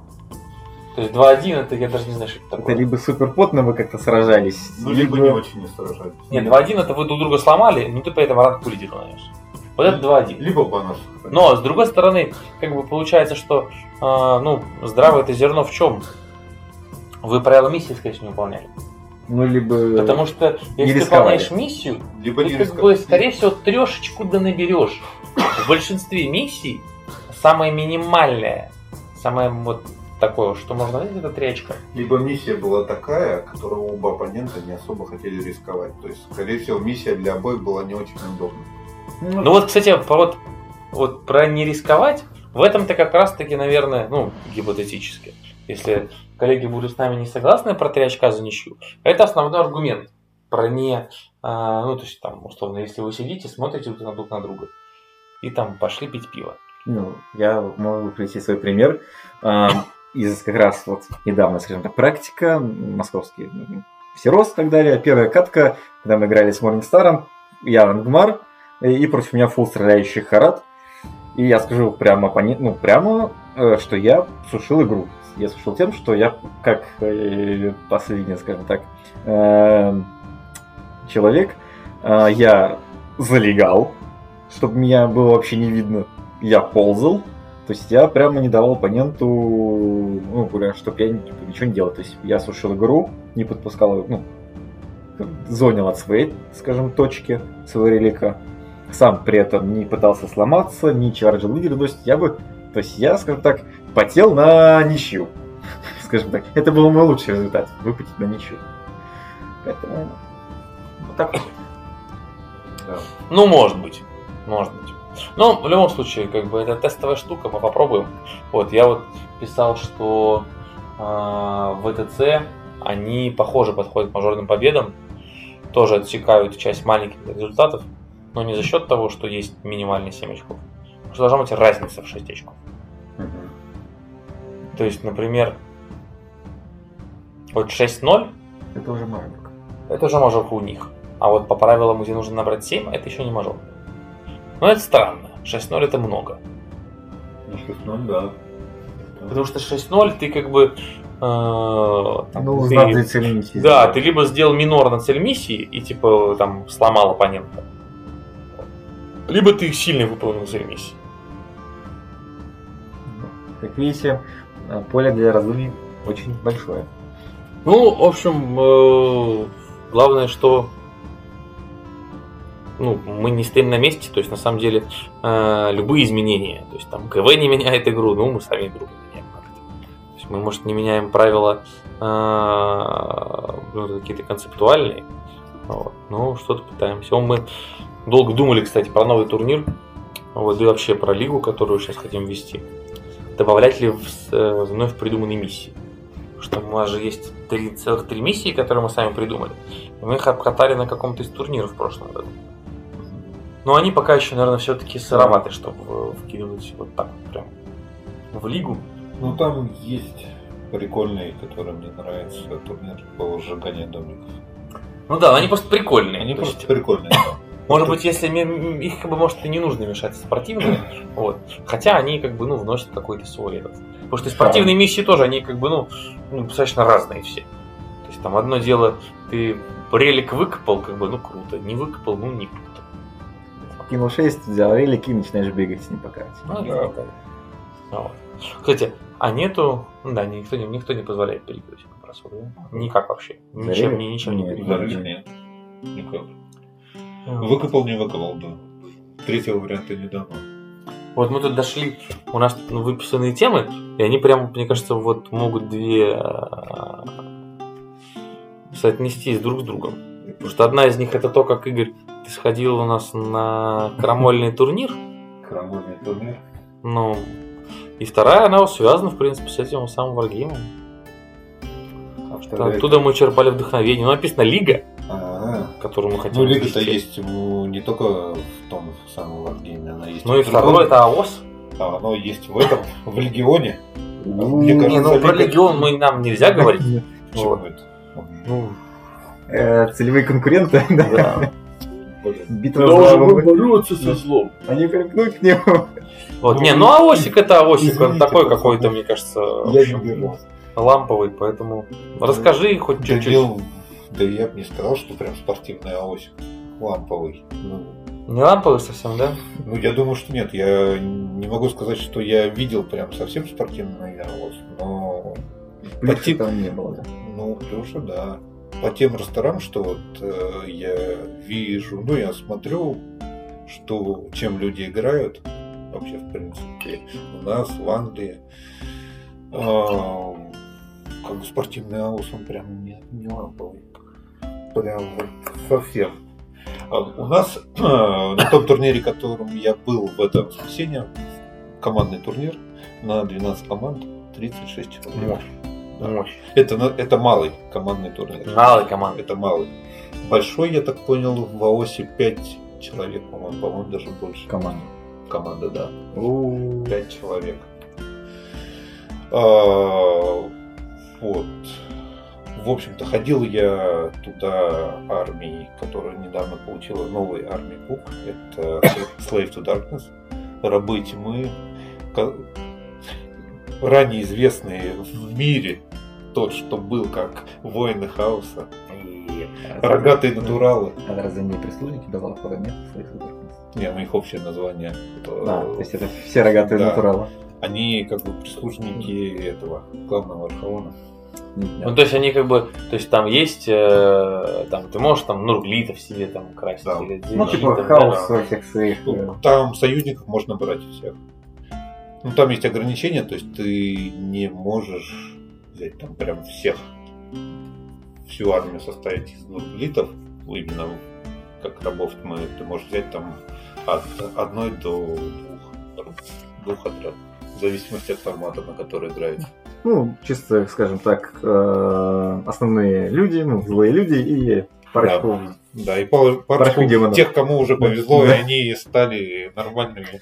То есть 2-1 это я даже не знаю, что это Это такое. либо суперпотно вы как-то сражались, Ну, либо не очень не сражались. Нет, 2-1 это вы друг друга сломали, ну ты поэтому ранг лидеру нанес. Вот это 2-1. Либо банаш. Но, с другой стороны, как бы получается, что, а, ну, здравое это зерно в чем? Вы правила миссии, скорее всего, не выполняли. Ну, либо... Потому что, не если ты выполняешь миссию, Либо ты, не как бы, скорее всего, трешечку да наберешь. В большинстве миссий самая минимальная, самое вот такое, что можно взять, это три очка. Либо миссия была такая, которую оба оппонента не особо хотели рисковать. То есть, скорее всего, миссия для обоих была не очень удобной. Ну вот, кстати, вот, вот про не рисковать, в этом-то как раз-таки, наверное, ну, гипотетически, если коллеги будут с нами не согласны про три очка за ничью, это основной аргумент про не, а, ну, то есть там, условно, если вы сидите, смотрите друг на друг на друга, и там пошли пить пиво. Ну, я могу привести свой пример. Из как раз вот недавно, скажем так, практика, московский ну, Всерос и так далее. Первая катка, когда мы играли с Морнингстаром, я Ангмар, и против меня фул стреляющий Харат. И я скажу прямо, ну, прямо, э, что я сушил игру. Я сушил тем, что я, как э, последний, скажем так, э, человек, я залегал, чтобы меня было вообще не видно. Я ползал, то есть я прямо не давал оппоненту, ну, говоря, чтобы я типа, ничего не делал. То есть я сушил игру, не подпускал, ну, зонил от своей, скажем, точки своего релика сам при этом не пытался сломаться, не чарджил лидер, то есть я бы, то есть я, скажем так, потел на ничью, скажем так. Это был мой лучший результат, выпотеть на ничью. Поэтому вот так вот. Ну, может быть, может быть. Но в любом случае, как бы это тестовая штука, мы попробуем. Вот, я вот писал, что э, в ВТЦ они похоже подходят к мажорным победам, тоже отсекают часть маленьких результатов, но не за счет того, что есть минимальные 7 очков, а что должна быть разница в 6 очков. Угу. То есть, например, вот 6-0 это уже мажорка. Это уже мажорка у них. А вот по правилам, где нужно набрать 7, это еще не мажорка. Но это странно. 6-0 это много. Ну, 6-0, да. Потому что 6-0 ты как бы... Э, там, ну, ты, цель миссии. Да, ты либо сделал минор на цель миссии и типа там сломал оппонента, либо ты сильно выполнил цель миссии. Как видите, э, поле для раздумий очень большое. Ну, в общем, э, главное, что ну, мы не стоим на месте, то есть на самом деле э, любые изменения, то есть там КВ не меняет игру, ну мы сами игру меняем как-то. То есть мы, может, не меняем правила э, ну, какие-то концептуальные, вот, но что-то пытаемся. Мы долго думали, кстати, про новый турнир, вот, и вообще про лигу, которую сейчас хотим ввести. Добавлять ли в, э, вновь придуманные миссии? что у нас же есть три, целых три миссии, которые мы сами придумали. И мы их обкатали на каком-то из турниров в прошлом году. Но они пока еще, наверное, все-таки сыроваты, чтобы вкидывать вот так вот прям в лигу. Ну там есть прикольные, которые мне нравятся, турнир по сжиганию домиков. Ну да, они просто прикольные. Они просто есть... прикольные, Может быть, если их как бы может и не нужно мешать спортивным, вот. Хотя они как бы ну вносят какой-то свой этот. Потому что спортивные миссии тоже они как бы ну, ну достаточно разные все. То есть там одно дело ты релик выкопал, как бы ну круто, не выкопал, ну не круто кинул 6, взял релик и начинаешь бегать с ним пока. Ну, да. да. Вот. Кстати, а нету, ну да, никто не, никто не позволяет перекидывать бросок, да? Никак вообще. Ничем, ни, ничем не перекидывать. Нет, никак. Выкопал, не выкопал, да. Третьего варианта не дано. Вот мы тут дошли, у нас тут выписанные темы, и они прям, мне кажется, вот могут две а, соотнестись друг с другом. Потому что одна из них это то, как Игорь ты сходил у нас на крамольный турнир. Крамольный турнир? Ну, и вторая, она связана, в принципе, с этим самым варгеймом. А оттуда мы черпали вдохновение. Ну, написано Лига, А-а-а. которую мы хотим Ну, Лига-то есть ну, не только в том самом варгейме, она есть Ну и второе это АОС. А оно есть в этом, в Легионе. Мне кажется, не, ну про Легион мы, нам нельзя говорить. Почему это? Ну, э, целевые конкуренты, да. Битва Должен бороться со злом. Они примкнут к нему. Вот, не, ну Аосик это Аосик, он такой какой-то, мне кажется, ламповый, поэтому расскажи хоть чуть-чуть. Да я бы не сказал, что прям спортивный Аосик. Ламповый. Ну, не ламповый совсем, да? Ну, я думаю, что нет. Я не могу сказать, что я видел прям совсем спортивный АОС, но... Плюши там не было, да? Ну, плюши, да по тем ресторанам, что вот э, я вижу, ну я смотрю, что чем люди играют, вообще в принципе у нас в Англии, э, как спортивный аус, он прям не, не ламповый, прям вот совсем. А у нас э, на том турнире, котором я был в это воскресенье, командный турнир на 12 команд, 36 человек. Мощь. Это, это малый командный турнир. Малый команд. Это малый. Большой, я так понял, в АОСе 5 человек, по-моему, по-моему, даже больше. Команда. Команда, да. У-у-у. 5 человек. А, вот. В общем-то, ходил я туда армией, которая недавно получила новый армий бук. Это Slave to Darkness, рабы тьмы, ранее известные в мире тот, что был как воины хаоса, И, рогатые натуралы. А разве не прислужники Беллафора нет? своих? Не, у них общее название. А, то есть это все рогатые Да. натуралы. Они как бы прислужники этого главного архаона. Ну, то есть они как бы, то есть там есть, э, там, ты можешь там нурглитов себе там красить. Да. или Ну, типа дзенитов, хаос да. во всех своих. э, Ну, Там союзников можно брать всех. Ну, там есть ограничения, то есть ты не можешь взять там прям всех, всю армию составить из двух литов, именно как рабов тьмы, ты можешь взять там от одной до двух, двух отрядов, в зависимости от формата, на который играете. Ну, чисто, скажем так, э, основные люди, ну, злые люди и парочку. Да, и пар- парочку Парочку демонов. тех, кому уже повезло, и Да. они стали нормальными.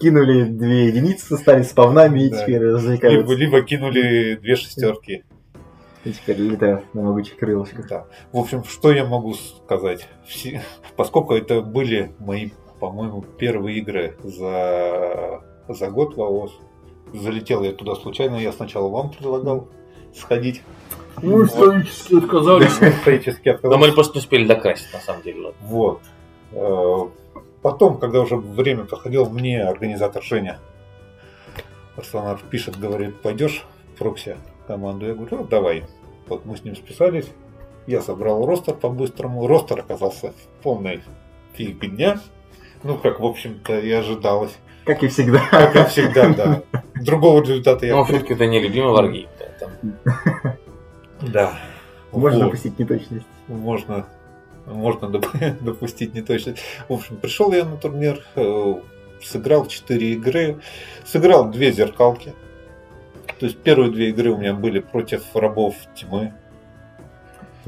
Кинули две единицы, стали спавнами и Да. теперь Либо, развлекаются. либо кинули две шестерки. И теперь летают на могучих крылышках. Да. В общем, что я могу сказать? Все, поскольку это были мои, по-моему, первые игры за, за год в АОС, залетел я туда случайно, я сначала вам предлагал сходить. Мы исторически отказались. Исторически Но отказался. мы просто успели докрасить, на самом деле. Вот. Э, Потом, когда уже время проходило, мне организатор Женя Арсенал пишет, говорит, пойдешь в прокси команду? Я говорю, «Ну, давай. Вот мы с ним списались. Я собрал ростер по-быстрому. Ростер оказался в полной фигня. Ну, как, в общем-то, и ожидалось. Как и всегда. Как и всегда, да. Другого результата я... Ну, все-таки это не любимый варгейм. да. Да. Можно Вот. допустить неточность. можно, можно доп- допустить неточность. В общем, пришел я на турнир, э, сыграл 4 игры, сыграл две зеркалки. То есть первые две игры у меня были против рабов тьмы.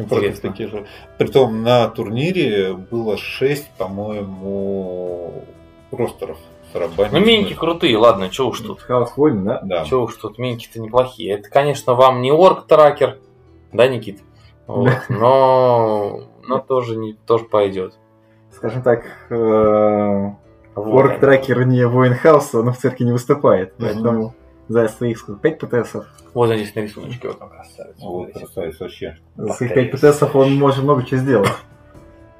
Против таких же. Притом на турнире было 6, по-моему, ростеров с рабами. Ну, миньки крутые, ладно, чё уж тут. Хаос войн, да? Да. Чё уж тут, миньки-то неплохие. Это, конечно, вам не орк-тракер, да, Никит? Вот. Но, но тоже, не, тоже пойдет. Скажем так, э, Вот. орг-трекер не воин хаоса, но в церкви не выступает. Поэтому за своих сколько, 5 ПТСов. Вот здесь на рисуночке вот он красавец. Вот, красавец вообще. За своих 5 ПТСов он может много чего сделать.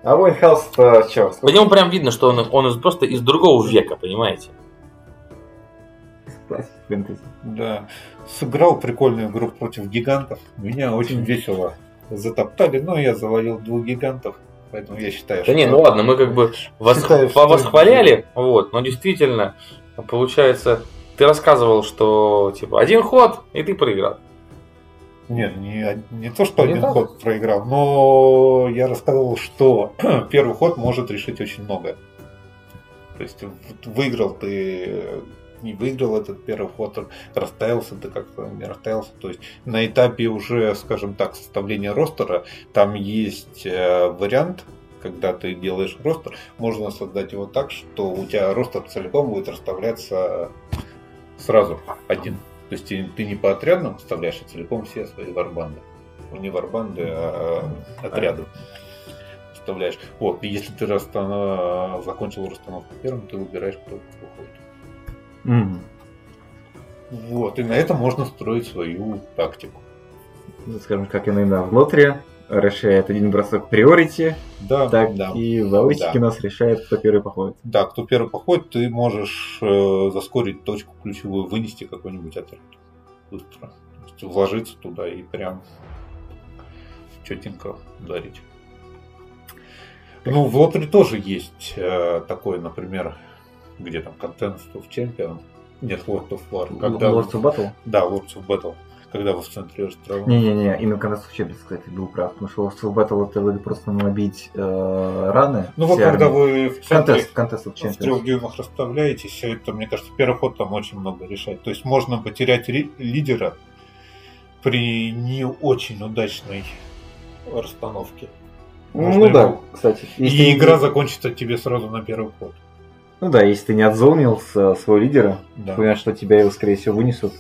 А воин хаоса что? По нему прям видно, что он, он из- просто из другого века, понимаете? Классик фэнтези. Да. Сыграл прикольную игру против гигантов. Меня очень весело затоптали, но я завалил двух гигантов. Поэтому я считаю, Да не, ну ладно, мы как бы Считаю, что- восхваляли, вот, но действительно, получается, ты рассказывал, что типа один ход, и ты проиграл. Нет, не, не то, что Не один так? ход проиграл, но я рассказывал, что первый ход может решить очень многое. То есть выиграл ты, не выиграл этот первый ход, расставился ты как-то, не расставился. То есть на этапе уже, скажем так, составления ростера, там есть э, вариант, когда ты делаешь ростер, можно создать его так, что у тебя ростер целиком будет расставляться сразу один. То есть ты, не по отрядам вставляешь, а целиком все свои варбанды. Не варбанды, а отряды вставляешь. Вот, и если ты расстана- закончил расстановку первым, ты выбираешь, кто выходит. Мгм. Вот, и на этом можно строить свою тактику. Ну, Скажем, как и на в лотре решает один бросок приорити, Да, так да. и в аутике Да. нас решает, кто первый походит. Да, кто первый походит, ты можешь э, заскорить точку ключевую, вынести какой-нибудь отряд быстро. То есть вложиться туда и прям четенько ударить. Ну, в лотере тоже есть э, такое, например, где там контент of Champion, нет, Lord of War, когда... Lords of Battle? Да, Lords of Battle, когда вы в центре острова. Не-не-не, и на конец Чебис, кстати, был прав, потому что Lords of Battle это вы просто набить э, раны. Ну вот когда армии. вы в центре Контест, контест of в Champions. трех дюймах расставляете, все это, мне кажется, первый ход там очень много решает. То есть можно потерять ри- лидера при не очень удачной расстановке. Ну, Можно ну да, его- кстати. И игра закончится тебе сразу на первый ход. Ну да, если ты не отзонил своего лидера, Да. понимаешь, что тебя его, скорее всего, вынесут.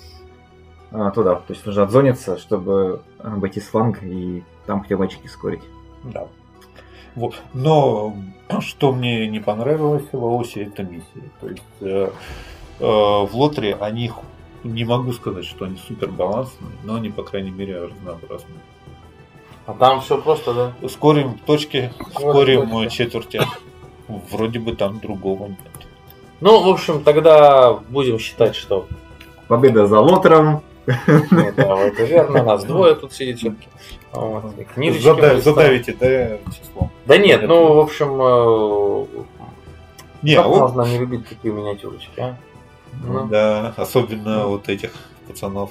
а, туда. То есть нужно отзониться, чтобы обойти с фланга и там пневматчики скорить. Да. Вот. Но что мне не понравилось в АОСе, это миссии. То есть э, э, в Лотре они, не могу сказать, что они супер балансные, но они, по крайней мере, разнообразные. А там все просто, да? Ускорим точки, точка. э, четверти. Вроде бы там другого нет. Ну, в общем, тогда будем считать, что Победа за Лотером. ну, да, это верно, нас двое тут сидит все-таки. Вот. и книжечки Зада- мы листаем. задавите, да, число. Да нет, ну, в общем, э, Не, как вот, можно не любить такие миниатюрочки, а? Ну, да, особенно вот этих пацанов.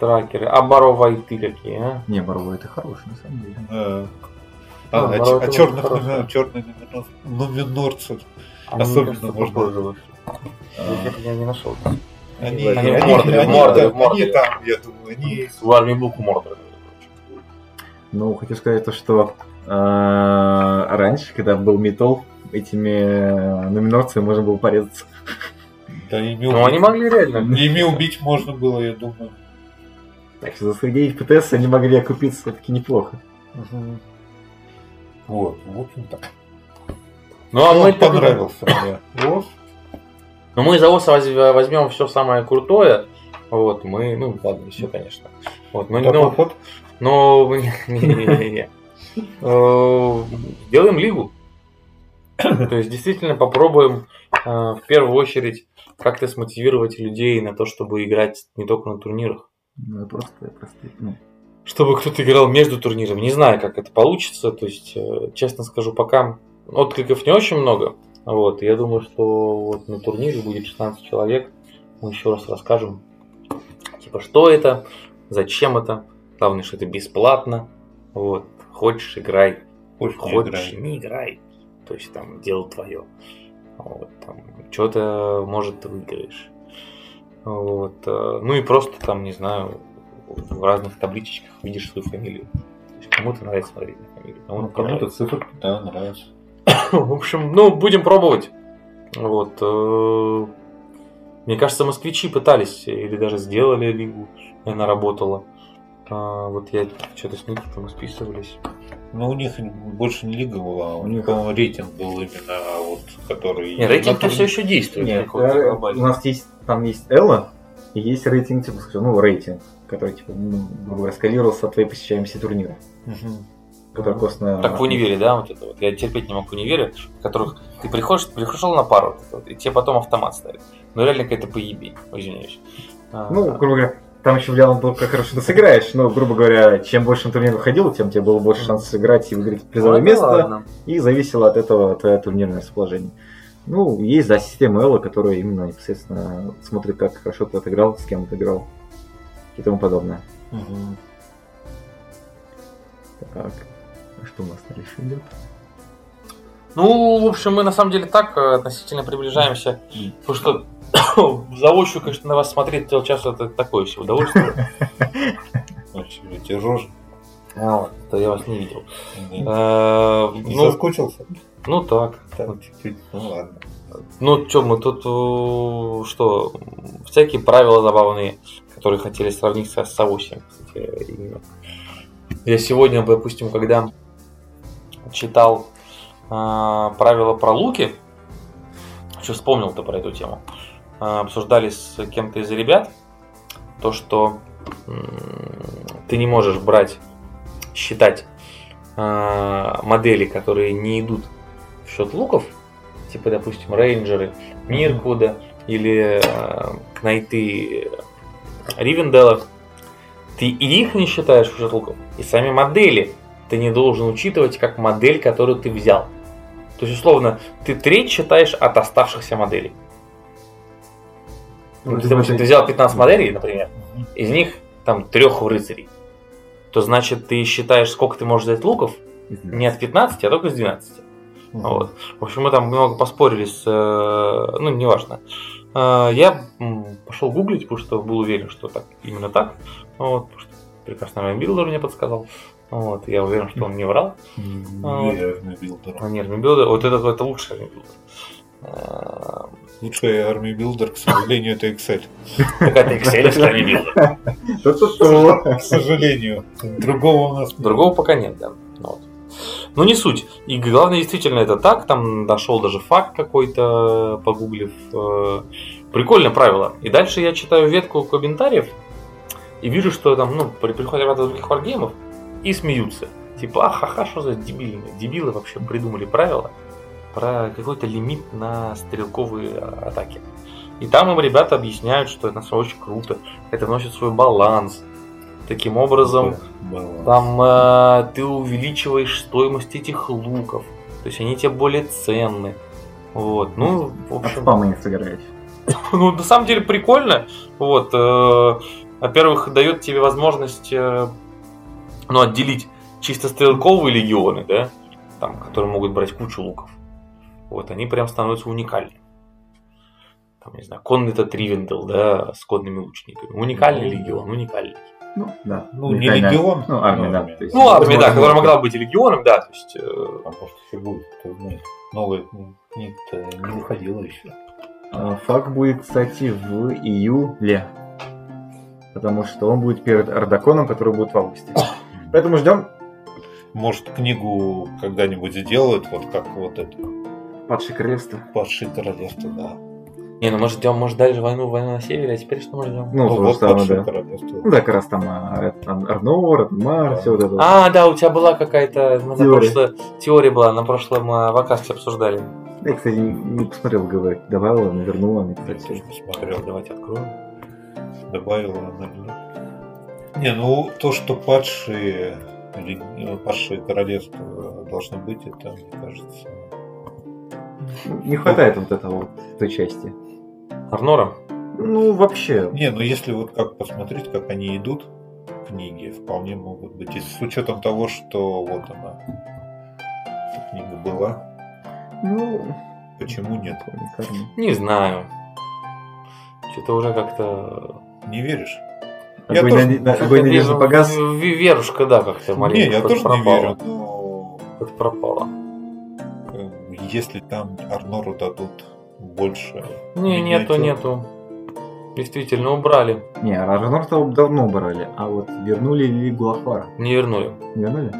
Тракеры. А боровайты какие, а? Не, Боровой это хороший, на самом деле. Э, А, а, Моро ч- это а черных хорошо. Нуминорцы, Они, Особенно кажется, можно-. А, Я я не нашел. они, Они они, в Мордоре, они- в Мордоре, в Мордоре. они там, я думаю, они... В армии Буку Мордора. Ну, хочу сказать то, что э, раньше, когда был метал, этими э, номинорциями можно было порезаться. Да, ими, Ну, они могли реально. ими убить можно было, я думаю. Так что за 9 ПТС они могли окупиться все-таки неплохо. Вот, в общем так. Ну, а мы Он тогда- понравился мне. Вот. Ну, мы из воз- возьмем все самое крутое. Вот, мы, ну, ладно, все, конечно. Вот, мы, Так, ну, вот, но, не-не-не. Э, Сделаем лигу. То есть, действительно, попробуем э, в первую очередь как-то смотивировать людей на то, чтобы играть не только на турнирах. Ну, просто, просто, ну, Чтобы кто-то играл между турнирами. Не знаю, как это получится. То есть, э, честно скажу, пока откликов не очень много. Вот, я думаю, что вот на турнире будет 16 человек. Мы еще раз расскажем, типа, что это, зачем это. Главное, что это бесплатно. Вот, хочешь играй, Хочешь, не хочешь играй. не играй. То есть там дело твое. Вот, там, что-то, может, ты выиграешь. Вот, э, ну и просто там, не знаю, в разных табличечках видишь свою фамилию. То есть кому-то нравится смотреть на фамилию, Ну, кому-то не кому-то цифры, да, нравится. В общем, ну, будем пробовать. Вот. э, Мне кажется, москвичи пытались, или даже сделали лигу, и она работала. А, Вот я что-то с Никитой мы списывались. Но у них больше не лига была, у У них, них- по-моему, рейтинг был именно вот, который... Не, рейтинг-то на все еще действует. Нет, э, у нас есть, там есть Элла, и есть рейтинг, типа, ну, рейтинг, который, типа, ну, грубо говоря, скалировался от твоей посещаемости турнира. Мгм. Косвенно... Так в универе, да, вот это вот. Я терпеть не могу в универе, в которых ты приходишь, пришел на пару, вот вот, и тебе потом автомат ставят. Ну реально какая-то поебень, извиняюсь. А, Ну, грубо говоря, там еще влияло было, как хорошо ты сыграешь, но, грубо говоря, чем больше на турнир выходил, тем тебе было больше шансов сыграть и выиграть призовое ну, место, ладно. и зависело от этого твое турнирное расположение. Ну, есть, да, система Элла, которая именно непосредственно смотрит, как хорошо ты отыграл, с кем ты играл и тому подобное. Мгм. Так, что у нас дальше идет? Ну, в общем, мы на самом деле так э, относительно приближаемся. Потому что заочно, конечно, на вас смотреть целый час это такое себе удовольствие. Очень эти рожи. Вот, я вас не видел. Да. Э, Не Ну, соскучился? ну так. Так, чуть-чуть. Ну ладно. Ну, что, мы тут, э, что, всякие правила забавные, которые хотели сравнить со, с Авосем, кстати, именно. Я сегодня, допустим, когда читал э, правила про луки, что вспомнил-то про эту тему, э, обсуждали с кем-то из ребят, то, что м, ты не можешь брать, считать э, модели, которые не идут в счет луков, типа, допустим, рейнджеры Миркуда или э, Кнайты Ривенделла, ты и их не считаешь в счет луков, и сами модели ты не должен учитывать как модель, которую ты взял. То есть, условно, ты треть считаешь от оставшихся моделей. Ну, ты смотри. ты взял 15 моделей, например, из них там трех рыцарей, то значит ты считаешь, сколько ты можешь взять луков, не от 15, а только с 12. Мгм. Вот. В общем, мы там много поспорили с... э, Ну, неважно. Э, Я пошел гуглить, потому что был уверен, что так именно так. Вот, потому что прекрасный районбилдер мне подсказал. Вот, я уверен, что он не врал. Нервный билдер. А, нет, билдер, вот это, это лучший районбилдер. Э, Лучший армий билдер, к сожалению, это Excel. Так это Excel, что ли, билдер. К сожалению. Другого у нас Другого пока нет, да. Вот. Ну, не суть. И главное, действительно, это так. Там нашел даже факт какой-то, погуглив. Э, Прикольное правило. И дальше я читаю ветку комментариев и вижу, что там, ну, при- приходят ребята из других варгеймов и смеются. Типа, ахаха, что за дебилы? Дебилы вообще придумали правила про какой-то лимит на стрелковые а, атаки. И там им ребята объясняют, что это очень круто. Это вносит свой баланс. Таким образом, Баланс. там э, ты увеличиваешь стоимость этих луков. То есть они тебе более ценны. Вот. Ну, в А общем. спама не сыграешь. Ну, на самом деле прикольно. Вот. э, Во-первых, дает тебе возможность э, ну, отделить чисто стрелковые легионы, да, там, которые могут брать кучу луков. Вот, они прям становятся уникальными. Там, не знаю, конный это Тривендел, да, с конными лучниками. Уникальный Ну, легион, уникальный. Ну, да. Ну, не легион, Ну, армия, да. есть, Ну, армия, да, которая могла быть и легионом, да, то есть... э, А может еще будет, кто знает. Новая книга-то не выходила еще. А, Фак будет, кстати, в июле. Потому что он будет перед Ардаконом, который будет в августе. Поэтому ждем Может, книгу когда-нибудь сделают, вот как вот это падшее королевство. «Падшие королевства», да. Не, ну мы ждем, может, дальше войну, войну на севере, а теперь что мы ждем? Ну, то же самое, «Падшие да. королевства». Ну да, как раз там а, там Арнор, Да. все вот это. вот. А, да, у тебя была какая-то на Теория. теория была, на прошлом э, вакасте обсуждали. Я, кстати, не посмотрел, говорит, добавила, не вернула мне, Я кстати. тоже посмотрел, Давайте откроем. добавила нет. Не, ну то, что падшие, падшие королевства должны быть, это, мне кажется, Не хватает вот этого вот той части. Арнора? Ну, вообще. Не, ну если вот как посмотреть, как они идут, книги вполне могут быть. И с учетом того, что вот она, эта книга была, Ну, почему нет? Не знаю. Что-то уже как-то... Не веришь? Огонь тоже- наде- на- как-то огонь надежды ве- погас. ве- Верушка, да, как-то маленько не, я тоже пропала. не верю, но Как-то пропала. э, если там Арнору дадут больше... Не, нету, нету. Действительно, убрали. Не, Арнор-то давно убрали, а вот вернули ли Гулахвара? Не вернули. Не вернули?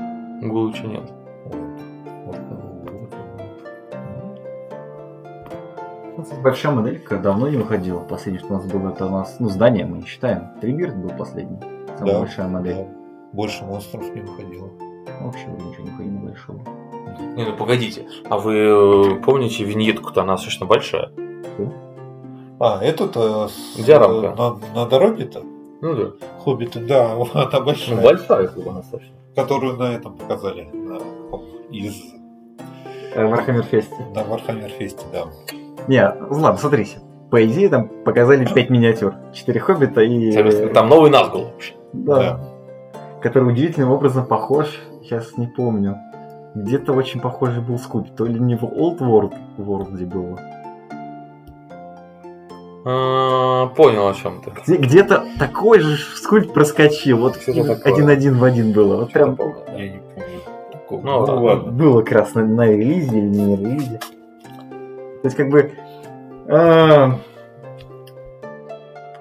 Гулуча нет. Большая моделька давно не выходила. Последнее, что у нас было, это у нас, ну, здание мы не считаем. Трибирт был последний. Самая Да, большая модель. да. Больше монстров не выходило. Вообще ничего не выходило большого. Не, ну погодите. А вы э, помните виньетку-то, она достаточно большая? А, эту-то с- Диарамка. на, на дороге-то? Ну да. Хоббиты, да, она большая. Ну, большая, как бы, достаточно. Которую на этом показали. на- из Э, Вархаммерфесте. на Вархаммерфесте, да. Не, ладно, смотрите. По идее, там показали 5 миниатюр. 4 хоббита и... Там новый Назгул вообще. Да. Да. Который удивительным образом похож, сейчас не помню. Где-то очень похожий был Скуби. То ли не в Old World, World где было. А, Понял о чем ты. Где- Где-то такой же Скульп проскочил. Вот один-один в один было. Вот прям Я не помню такого. Ну, ладно. было на, на релизе или не на релизе. То есть как бы а,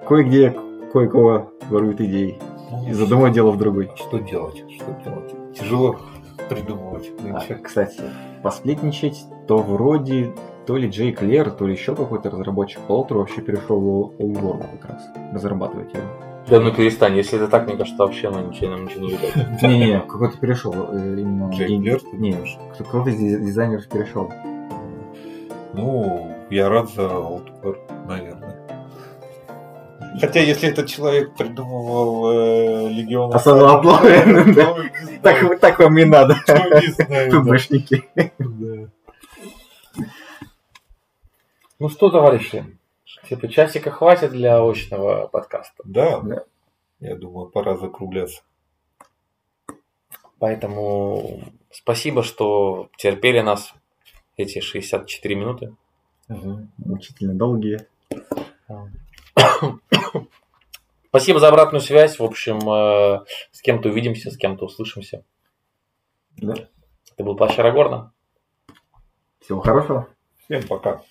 кое-где кое-кого воруют идеи. Ну, Из одного дела в другой. Что делать? Что делать? Тяжело придумывать А, кстати, посплетничать, то вроде то ли Джей Клер, то ли еще какой-то разработчик Полтер вообще перешел в Old World как раз разрабатывать его. Да ну перестань, если это так, мне кажется, вообще ну, ничего, нам ничего не видать. Не-не, какой-то перешел. э, Именно Джей Клер, Не, кто-то из диз- дизайнеров перешел. Ну, я рад за Олдкор, наверное. Хотя, если этот человек придумывал э, Легион... Не знаю, Так, так вам и надо. Да. Ну что, товарищи, типа часика хватит для очного подкаста. Да. я думаю, пора закругляться. Поэтому спасибо, что терпели нас эти 64 минуты. Мучительно долгие. Спасибо за обратную связь. В общем, э, с кем-то увидимся, с кем-то услышимся. Да. Это был Паша Рагорна. Всего хорошего. Всем пока.